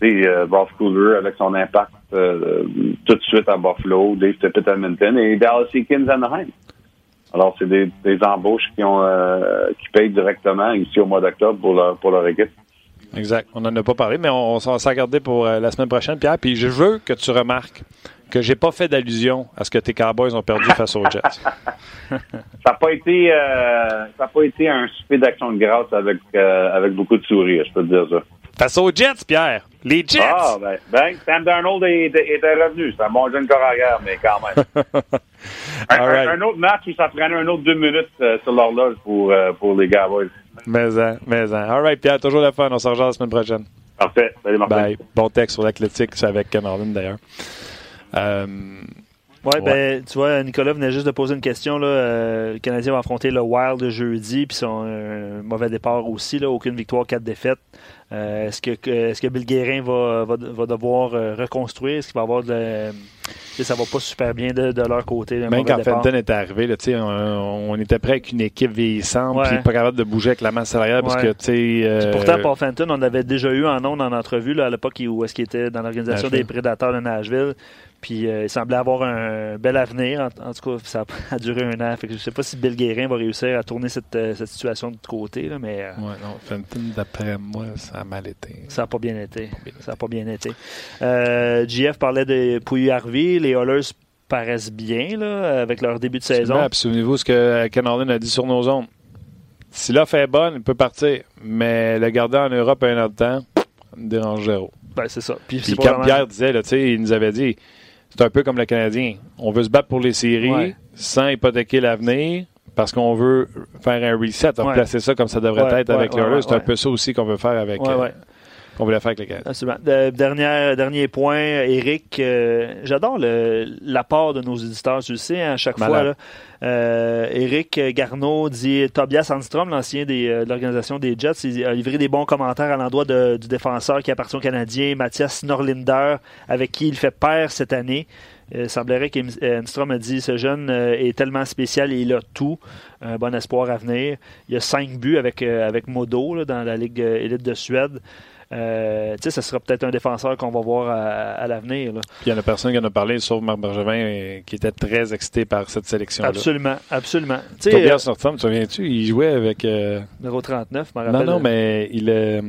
euh, Ross Cooler avec son impact euh, tout de suite à Buffalo, Dave Tippett à Edmonton et Dallas Eakins à Anaheim. Alors, c'est des, des, embauches qui ont euh, qui payent directement ici au mois d'octobre pour leur, pour leur équipe.
Exact. On n'en a pas parlé, mais on, on va s'en garder pour euh, la semaine prochaine, Pierre. Puis je veux que tu remarques que j'ai pas fait d'allusion à ce que tes Cowboys ont perdu face aux Jets.
ça n'a pas été euh, ça a pas été un souper d'action de grâce avec euh, avec beaucoup de sourires, je peux te dire ça.
Face aux Jets, Pierre. Les Jets.
Ah ben, ben Sam Darnold était revenu. C'est un bon jeune corps à guerre, mais quand même. un, right. un, un, autre match où ça prenait un autre deux minutes euh, sur l'horloge pour, euh, pour les Cowboys.
Mais, hein, mais, hein. All right, Pierre, toujours la fun. On se rejoint la semaine prochaine.
Parfait. Salut, Martin.
Bye. Bon texte sur l'athlétique, c'est avec Ken Harlan, d'ailleurs. Euh,
ouais, ben, tu vois, Nicolas venait juste de poser une question. Là. Euh, le Canadien va affronter le Wild jeudi, puis son euh, mauvais départ aussi. Là, aucune victoire, quatre défaites. Euh, est-ce que, est-ce que Bill Guérin va, va, va devoir euh, reconstruire? Est-ce qu'il va avoir de. Ça va pas super bien de, de leur côté.
Même quand Fenton est arrivé, là, on, on était prêt avec une équipe vieillissante,
Ouais.
puis pas capable de bouger avec la masse salariale parce
Ouais.
que, tu sais.
Pourtant, Paul Fenton, on avait déjà eu en ondes en entrevue là, à l'époque où est-ce qu'il était dans l'organisation
Nashville.
des Prédateurs de Nashville. Puis euh, il semblait avoir un bel avenir. En, en tout cas, ça a duré un an. Fait que je sais pas si Bill Guérin va réussir à tourner cette, euh, cette situation de côté, là, mais euh,
Ouais, non, Fenton, d'après moi, ça a mal été.
ça n'a pas bien été.
bien
Ça n'a pas bien été. Euh, JF parlait de Pouilly Harvey. Les Oilers paraissent bien là, avec leur début de saison.
Souvenez-vous ce que Ken Harlan a dit sur nos ondes. Si l'offre est bonne, il peut partir. Mais le garder en Europe un autre temps, ça me dérange zéro.
Ben, c'est ça. Puis,
Puis Pierre disait, là, il nous avait dit, c'est un peu comme le Canadien. On veut se battre pour les séries
Ouais.
sans hypothéquer l'avenir parce qu'on veut faire un reset,
Ouais.
replacer ça comme ça devrait
Ouais,
être
ouais,
avec
ouais,
le Oilers.
ouais,
C'est un
ouais.
peu ça aussi qu'on veut faire avec.
Ouais,
euh,
ouais.
Qu'on voulait faire avec le Canadien.
Absolument. De- dernier point, Eric, euh, j'adore l'apport de nos éditeurs, tu le sais, hein, à chaque
Malade.
fois. Là. Euh, Eric Garneau dit Tobias Sandstrom, l'ancien euh, de l'organisation des Jets, il a livré des bons commentaires à l'endroit du défenseur qui appartient au Canadien, Mathias Norlinder, avec qui il fait pair cette année. Il semblerait qu'Enstrom a dit ce jeune est tellement spécial et il a tout. Un bon espoir à venir. Il y a cinq buts avec, avec Modo là, dans la Ligue élite de Suède. Euh, tu sais, ce sera peut-être un défenseur qu'on va voir à, à l'avenir.
Puis il y en a personne qui en a parlé, sauf Marc Bergevin, euh, qui était très excité par cette sélection-là.
Absolument, absolument. Tu sais,
Tobias
euh,
Nordstrom, tu te souviens-tu, il jouait avec. euh,
numéro 39, je
Non, non, mais il. euh,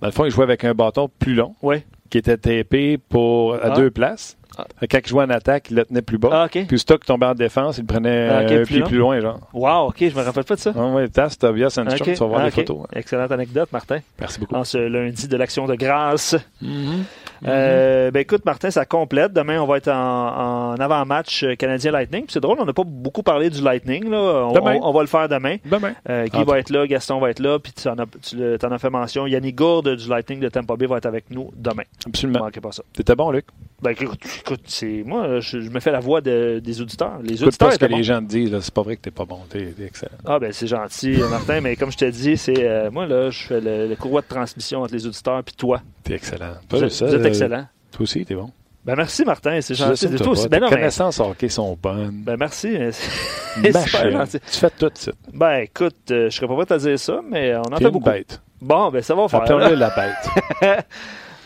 Dans le fond, il jouait avec un bâton plus long
Oui.
qui était tapé pour, à
Ah.
deux places.
Ah.
Quand il jouait en attaque, il le tenait plus bas.
Ah, OK.
Puis Stock tombait en défense, il le prenait
Ah, ok,
euh, un
plus
pied
long.
plus loin, genre.
Wow, OK, je me rappelle pas de ça.
Ah ouais, Tass, Tobias Sandstrom, tu vas voir
Ah,
les photos. hein.
Excellente anecdote, Martin.
Merci beaucoup.
En ce lundi de l'Action de grâce.
Mhm.
Euh, ben écoute, Martin, ça complète. Demain, on va être en, en avant-match Canadien Lightning. Puis C'est drôle, on n'a pas beaucoup parlé du Lightning. Là. On,
Demain.
on- on va le faire demain.
Demain.
Euh, Guy
Ah,
va être là, Gaston va être là, puis tu en as, tu le- t'en as fait mention. Yannick Gourde du Lightning de Tampa Bay va être avec nous demain. Ne
Absolument.
manquez pas ça.
T'étais bon, Luc.
Ben écoute, écoute, c'est moi, je, je me fais la voix de- des auditeurs. Les
Écoute
auditeurs
pas ce que les gens te disent. C'est pas vrai que t'es pas bon. T'es excellent.
Ah ben c'est gentil, Martin, mais comme je te dis, c'est euh, moi là, je fais le, le courroie de transmission entre les auditeurs puis toi.
T'es excellent.
Vous,
Pas
êtes-
ça,
vous êtes
euh,
excellent.
Toi aussi, t'es bon.
Ben merci Martin, c'est gentil. C'est
toi
aussi. Ben non, mais-
connaissances hockey sont bonnes.
ben merci. super gentil.
Tu fais tout ça.
Ben écoute, euh, je serais pas prêt à dire ça, mais on en fait beaucoup.
bête.
Bon, ben ça va faire.
Appelons-le la bête.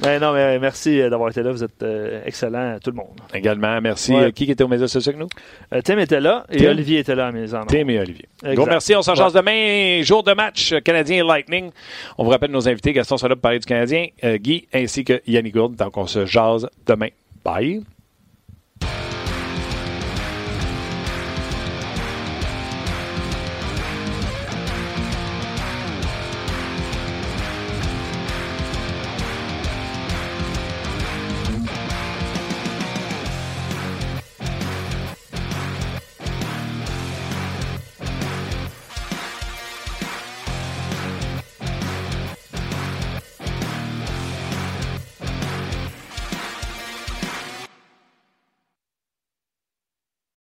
Non, mais merci euh, d'avoir été là. Vous êtes euh, excellents, tout le monde.
Également, merci.
Ouais.
Euh, Qui était aux médias sociaux avec nous?
Euh, Tim était là et
Tim?
Olivier était là à mes.
Tim et Olivier.
Exact.
Gros merci. On s'en jase demain. Jour de match euh, Canadien Lightning. On vous rappelle nos invités. Gaston pour parler du Canadien. euh, Guy ainsi que Yannick Gourde. Donc, on se jase demain. Bye.